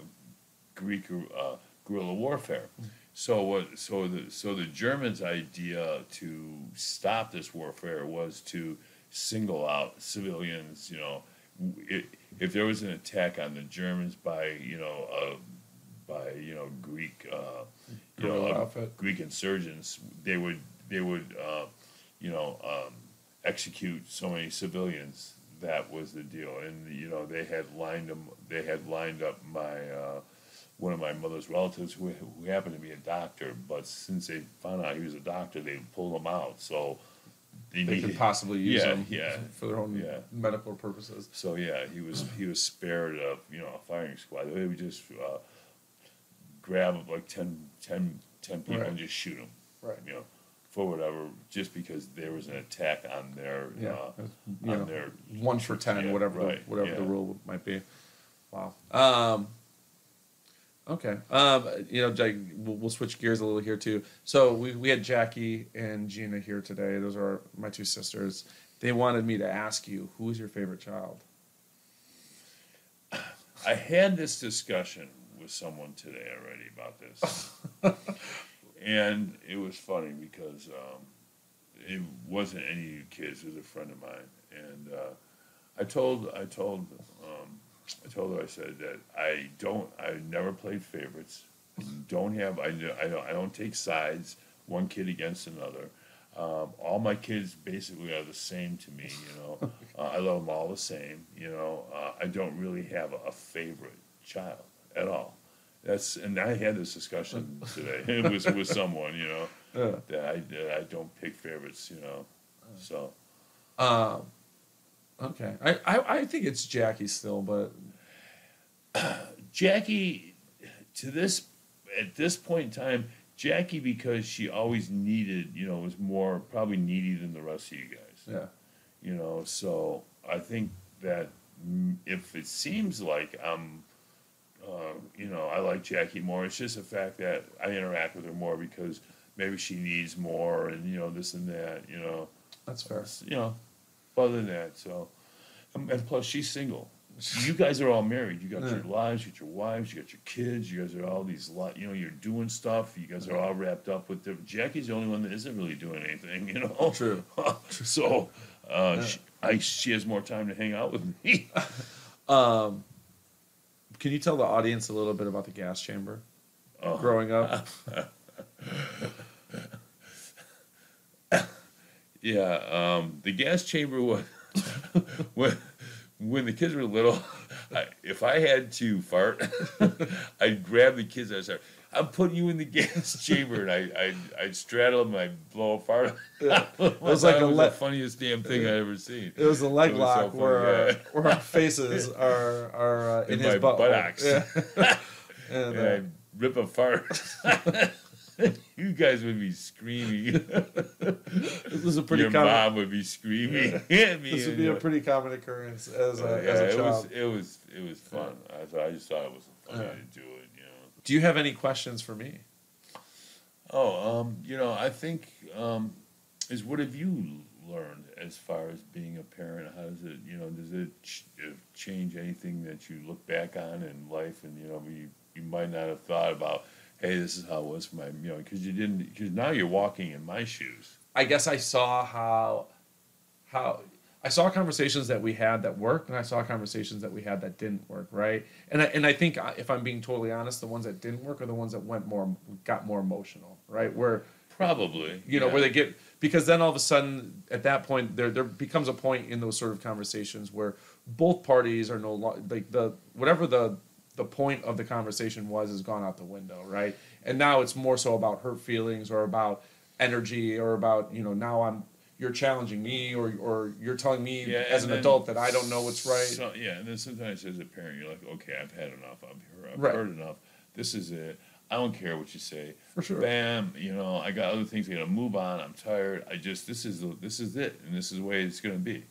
Greek uh, guerrilla warfare. So what? So the so the Germans' idea to stop this warfare was to single out civilians. You know, it, if there was an attack on the Germans by you know uh, by you know Greek. Uh, you know, uh. Greek insurgents, they would they would uh, you know um, execute so many civilians. That was the deal, and you know they had lined them. They had lined up my uh, one of my mother's relatives who, who happened to be a doctor, but since they found out he was a doctor, they pulled him out. So they, They needed, could possibly use yeah, them yeah. for their own Yeah. medical purposes. So yeah, he was he was spared of you know a firing squad. They would just uh, grab like 10, 10, 10 people Right. and just shoot them. Right. You know, for whatever, just because there was an attack on their, Yeah, uh, you on know, their one for ten, Yeah, whatever right, the, whatever the rule might be. Wow. Um, okay. Um, you know, Jake, we'll, we'll switch gears a little here too. So we we had Jackie and Gina here today. Those are my two sisters. They wanted me to ask you, who is your favorite child? I had this discussion with someone today already about this, and it was funny because um, it wasn't any kids; it was a friend of mine, and uh, I told I told um, I told her I said that I don't I never played favorites, don't have I, I don't I don't take sides one kid against another. Um, all my kids basically are the same to me, you know. Uh, I love them all the same, you know. Uh, I don't really have a, a favorite child at all. That's and I had this discussion today with with someone, you know, Yeah. that I that I don't pick favorites, you know. So Um, okay. I, I I think it's Jackie still, but Jackie, to this at this point in time, Jackie because she always needed, you know, was more probably needy than the rest of you guys. yeah. you know so i think that if it seems like i'm uh, you know i like jackie more. It's just the fact that i interact with her more because maybe she needs more and you know this and that you know. That's fair. you know other than that so. And, and plus she's single. You guys are all married. You got your lives you got your wives you got your kids you guys are all these lot you know you're doing stuff. You guys are all wrapped up with them jackie's the only one that isn't really doing anything you know? True. so uh, she, I, she has more time to hang out with me. Um, can you tell the audience a little bit about the gas chamber Oh. growing up? yeah, um, the gas chamber was when when the kids were little. I, if I had to fart, I'd grab the kids. I'd start. I'm putting you in the gas chamber, and I I I'd straddle them. I'd blow a fart. Yeah. it was like a was le- the funniest damn thing I ever seen. It was a leg was lock so where yeah. our, where our faces are are uh, in, In his butt. buttocks. Yeah. and, and uh, I'd rip a fart. you guys would be screaming. this was a pretty Your common. mom would be screaming me. This would be a pretty common occurrence as a, uh, as yeah, a it was it was it was fun. I thought I just thought it was funny Yeah. to do it. Do you have any questions for me? Oh, um, you know, I think um, is what have you learned as far as being a parent? How does it, you know, does it ch- uh, change anything that you look back on in life, and you know, you you might not have thought about, hey, this is how it was for my, you know, because you didn't, because now you're walking in my shoes. I guess I saw how how I saw conversations that we had that worked, and I saw conversations that we had that didn't work, right? And I, and I think uh, if I'm being totally honest, the ones that didn't work are the ones that went more got more emotional, right? Where Probably, you know yeah. where they get because then all of a sudden at that point there there becomes a point in those sort of conversations where both parties are no longer like the whatever the the point of the conversation was has gone out the window right and now it's more so about hurt feelings or about energy or about you know now i'm you're challenging me or or you're telling me Yeah, as an then adult that i don't know what's right So, yeah, and then sometimes as a parent, you're like, okay, I've had enough. I've heard, I've Right. heard enough. This is it. I don't care what you say. For sure. Bam. You know, I got other things. I got to move on. I'm tired. I just this is the, this is it, and this is the way it's gonna be.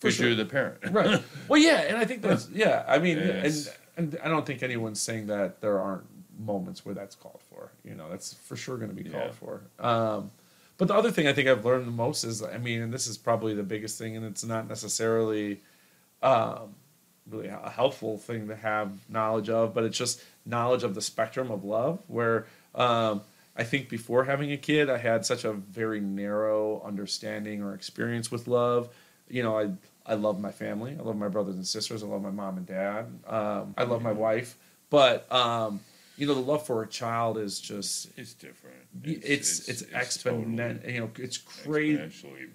For sure. you're the parent. right well yeah and i think that's yeah i mean Yes. and, and i don't think anyone's saying that there aren't moments where that's called for you know that's for sure going to be called Yeah. for um, but the other thing i think i've learned the most is i mean and this is probably the biggest thing and it's not necessarily um, really a helpful thing to have knowledge of but it's just knowledge of the spectrum of love where um, i think before having a kid i had such a very narrow understanding or experience with love. You know i i love my family. I love my brothers and sisters. I love my mom and dad. Um, i love my wife. But um, you know the love for a child is just It's different. it's it's, exponential. totally you know it's crazy exponentially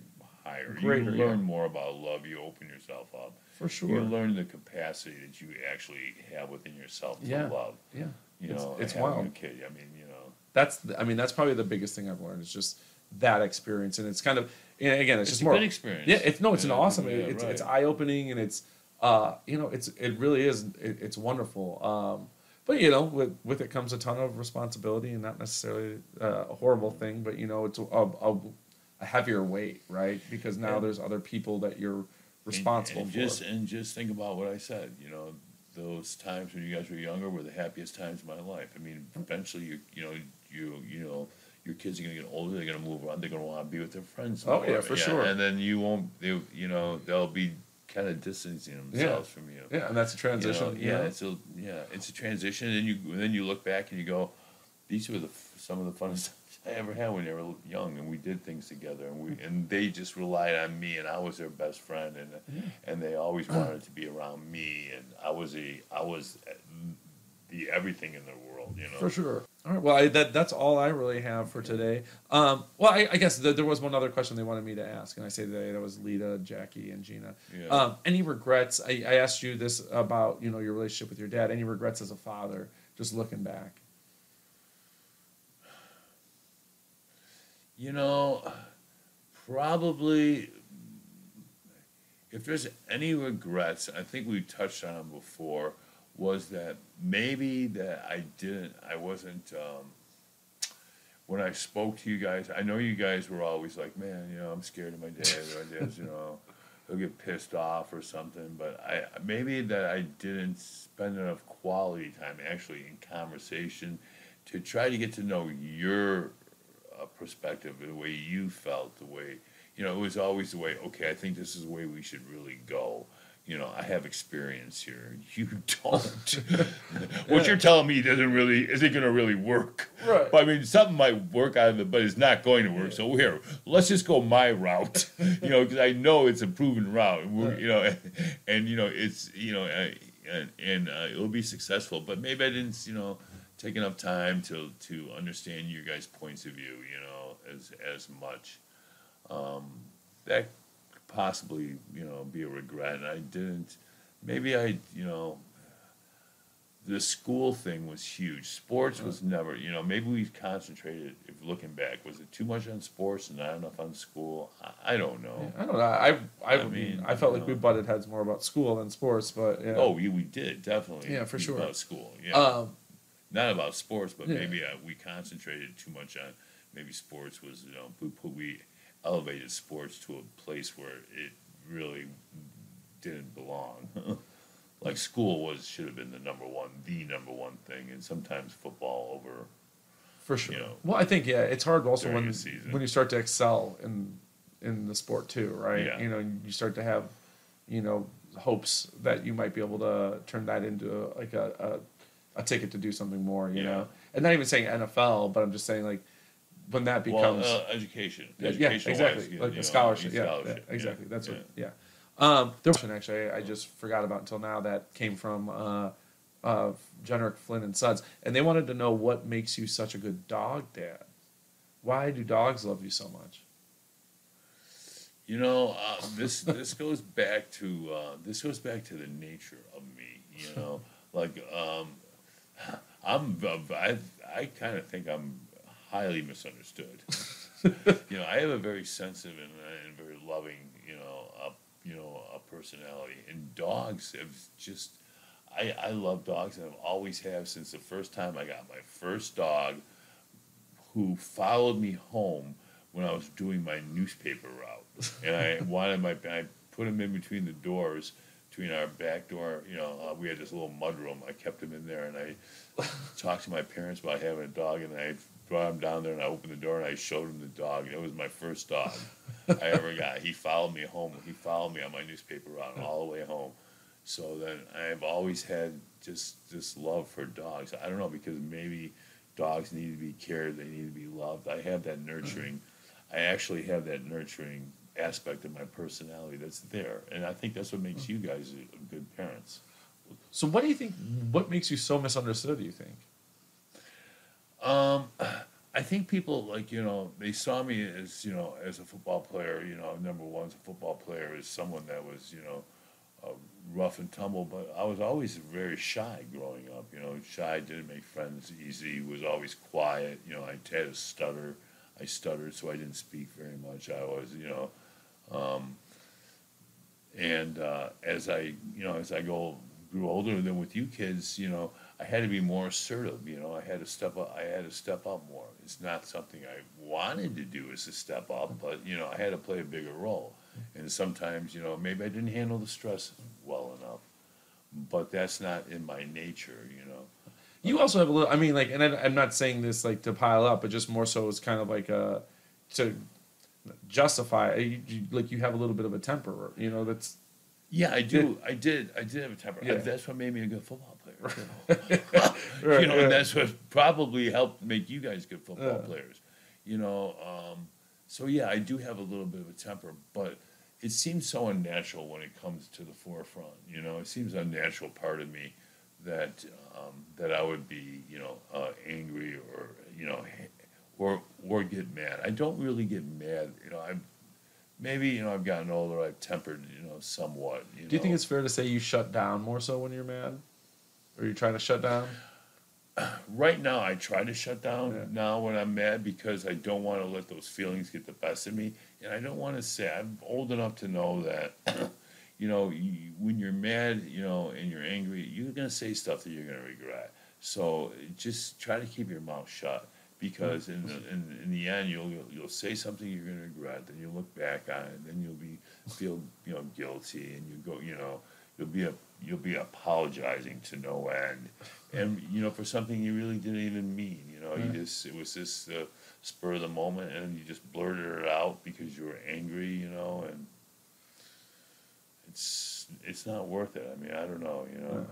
higher. Greater, you yeah. learn more about love. You open yourself up. for sure You learn the capacity that you actually have within yourself to Yeah. love. yeah You It's- know, it's wild. A kid. I mean, you know. That's I mean that's probably the biggest thing I've learned is just that experience and it's kind of and again it's, It's just a more good experience. yeah it's no it's an awesome yeah, it's it's right. eye opening and it's uh you know it's it really is it, it's wonderful um but you know, with with it comes a ton of responsibility, and not necessarily uh, a horrible thing, but you know, it's a, a, a heavier weight, right? Because now And- there's other people that you're responsible and for. Just and just think about what I said. You know, those times when you guys were younger were the happiest times of my life. I mean, eventually you you know you you know your kids are gonna get older. They're gonna move around. They're gonna want to be with their friends. Oh, yeah, more. for sure. And then you won't. They you know they'll be kind of distancing themselves from you. yeah, and that's a You know, transition. you yeah, know? it's a yeah, it's a transition, and you and then you look back and you go, these were the some of the funnest times I ever had when they were young, and we did things together, and we and they just relied on me, and I was their best friend, and and they always wanted to be around me, and I was a I was uh, the everything in their world, you know. For sure. All right. Well, I, that that's all I really have for today. Um, well, I, I guess th- there was one other question they wanted me to ask, and I say today that was Lita, Jackie, and Gina. Yeah. Um, any regrets? I, I asked you this about you know your relationship with your dad. Any regrets as a father? Just looking back. You know, probably if there's any regrets, I think we touched on them before, was that maybe that I didn't, I wasn't, um, when I spoke to you guys, I know you guys were always like, man, you know, I'm scared of my dad, or my dad's, you know, he'll get pissed off or something, but I, maybe that I didn't spend enough quality time actually in conversation to try to get to know your uh, perspective, the way you felt, the way you know, it was always the way. Okay, I think this is the way we should really go. You know, I have experience here. You don't. what you're telling me doesn't really isn't going to really work. Right. But I mean, something might work out of it, but it's not going to work. So here, let's just go my route. you know, because I know it's a proven route. and we're- You know, and, and you know it's you know, and, and uh, it'll be successful. But maybe I didn't you know take enough time to to understand your guys' points of view. You know, as as much. Um, that possibly you know be a regret, and I didn't. Maybe I you know. The school thing was huge. Sports was never, you know, maybe we concentrated, if looking back, was it too much on sports and not enough on school? I, I don't know. I don't know. I I, I mean, I felt like we butted heads more about school than sports, but yeah. Oh, we, we did, definitely. Yeah, for sure. About school, yeah. Um, not about sports, but Yeah. maybe uh, we concentrated too much on maybe sports was you know we put we elevated sports to a place where it really didn't belong. like school was should have been the number one, the number one thing, and sometimes football over. For sure. you know, well, I think yeah, it's hard also when when you start to excel in in the sport too, right? Yeah. You know, you start to have, you know, hopes that you might be able to turn that into like a a, a ticket to do something more. You Yeah. know, and not even saying NFL, but I'm just saying like when that becomes well, uh, education, yeah, education exactly like a scholarship. Yeah, yeah, exactly. That's yeah. what. Yeah. Um, there was actually I, I just forgot about until now that came from uh, uh, Jenrick Flynn and Suds, and they wanted to know what makes you such a good dog dad. Why do dogs love you so much? You know, uh, this this goes back to uh, this goes back to the nature of me. You know, like um, I'm I I kind of think I'm highly misunderstood. you know, I have a very sensitive and, and very loving, you know, uh, you know, a personality, and dogs have just. I, I love dogs and I've always have since the first time I got my first dog who followed me home when I was doing my newspaper route. And I wanted my, I put him in between the doors, between our back door, you know, uh, we had this little mudroom. I kept him in there and I talked to my parents about having a dog and I brought him down there and I opened the door and I showed him the dog. And it was my first dog I ever got. He followed me home. He followed me on my newspaper route all the way home. So then I've always had just this love for dogs. I don't know because maybe dogs need to be cared, they need to be loved. I have that nurturing. I actually have that nurturing aspect of my personality that's there, and I think that's what makes you guys good parents. So, what do you think? What makes you so misunderstood? Do you think? Um, I think people like you know they saw me as you know as a football player. You know, number one as a football player is someone that was you know uh, rough and tumble, but I was always very shy growing up. You know, shy, didn't make friends easy, was always quiet. You know, I had a stutter. I stuttered, so I didn't speak very much. I was, you know, um, and uh, as I, you know, as I go grew older, then with you kids, you know, I had to be more assertive. You know, I had to step up. I had to step up more. It's not something I wanted to do is to step up, but you know, I had to play a bigger role. And sometimes, you know, maybe I didn't handle the stress well enough, but that's not in my nature. You know. You also have a little. I mean, like, and I, I'm not saying this like to pile up, but just more so it's kind of like a to justify. You, you, like you have a little bit of a temper. You know, that's Yeah, I do. I did. I did have a temper. Yeah. That's what made me a good football player. you know, and that's what probably helped make you guys good football players. You know, um, so yeah, I do have a little bit of a temper, but it seems so unnatural when it comes to the forefront. You know, it seems unnatural part of me that um, that I would be, you know, uh, angry or you know, or or get mad. I don't really get mad. You know, I'm maybe you know I've gotten older. I've tempered, you know, somewhat. You Do you think it's fair to say you shut down more so when you're mad? Or you trying to shut down? right now I try to shut down Yeah. now when I'm mad because I don't want to let those feelings get the best of me, and I don't want to say I'm old enough to know that, you know, you, when you're mad, you know, and you're angry, you're gonna say stuff that you're gonna regret. So just try to keep your mouth shut because in the, in, in the end you'll, you'll you'll say something you're gonna regret, then you'll look back on it, then you'll be feel you know guilty, and you go you know you'll be a, you'll be apologizing to no end, and you know for something you really didn't even mean. You know, you just it was just the spur of the moment, and you just blurted it out because you were angry. You know, and it's it's not worth it. I mean, I don't know. You know.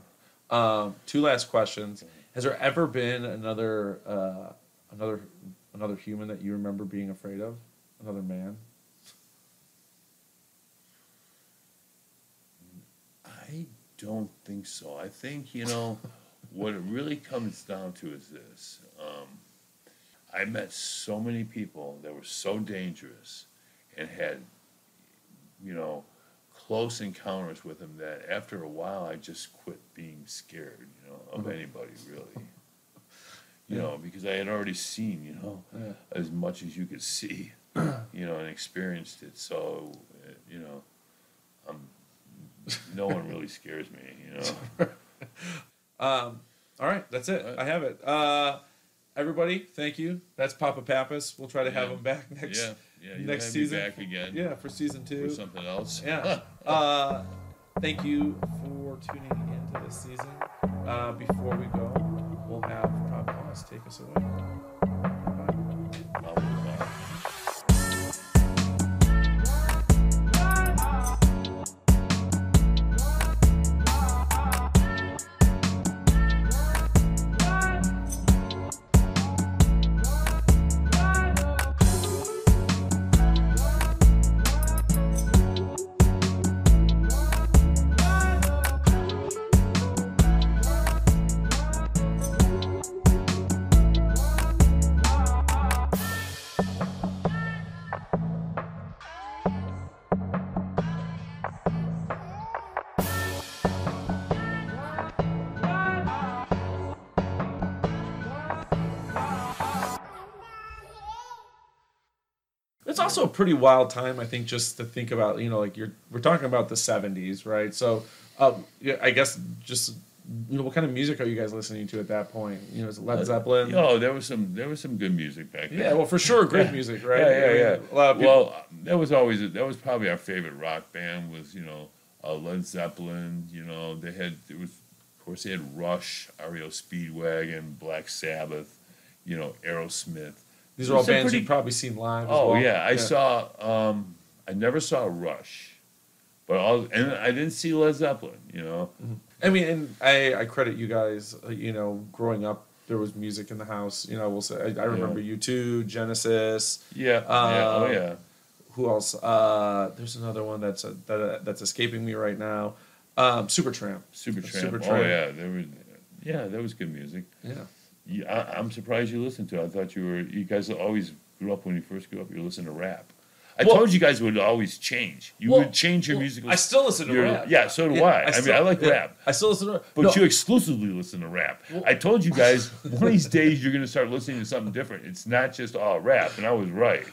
Um, two last questions. Has there ever been another uh, another another human that you remember being afraid of? Another man? I don't think so. I think, you know, what it really comes down to is this. Um, I met so many people that were so dangerous and had, you know, close encounters with them that after a while I just quit being scared, you know, of anybody really. You know, because I had already seen, you know, Yeah. as much as you could see, you know, and experienced it. So, uh, you know, um, no one really scares me, you know. Um, all right, that's it. I have it. Uh, everybody, thank you. That's Papa Pappas. We'll try to have Yeah. him back next Yeah, yeah. You next season. Back again. Yeah, for season two. For something else. Yeah. Uh, thank you for tuning into this season. Uh, before we go, we'll have Boss take us away. Pretty wild time, I think, just to think about. You know, like you're we're talking about the '70s, right? So, yeah, I guess just you know, what kind of music are you guys listening to at that point? You know, is it Led Zeppelin? Oh, there was some there was some good music back then. yeah, well, for sure, great Yeah. music, right? Yeah, yeah, yeah. A lot of people. Well, that was always that was probably our favorite rock band was you know uh, Led Zeppelin. You know they had there was of course they had Rush, REO Speedwagon, Black Sabbath, you know Aerosmith. These are all bands pretty- you've probably seen live. Oh well. yeah, I saw. Um, I never saw Rush, but all and I didn't see Led Zeppelin. You know, I mean, and I, I credit you guys. uh, You know, growing up, there was music in the house. You know, I will say, I, I remember U2, Genesis. yeah, yeah, oh Um, yeah. Who else? Uh, there's another one that's uh that, that's escaping me right now. Um, Supertramp. Supertramp. Oh Supertramp. yeah, there was. Yeah, that was good music. Yeah. I, I'm surprised you listened to. it. I thought you were. You guys always grew up when you first grew up. You listened to rap. I Well- told you guys would always change. You Well, would change your well, musical. I still listen to your- rap. Yeah, so do Yeah, I. I, still- mean, I like yeah, rap. I still listen to rap. But No, you exclusively listen to rap. I told you guys one of these days you're going to start listening to something different. It's not just all rap, and I was right.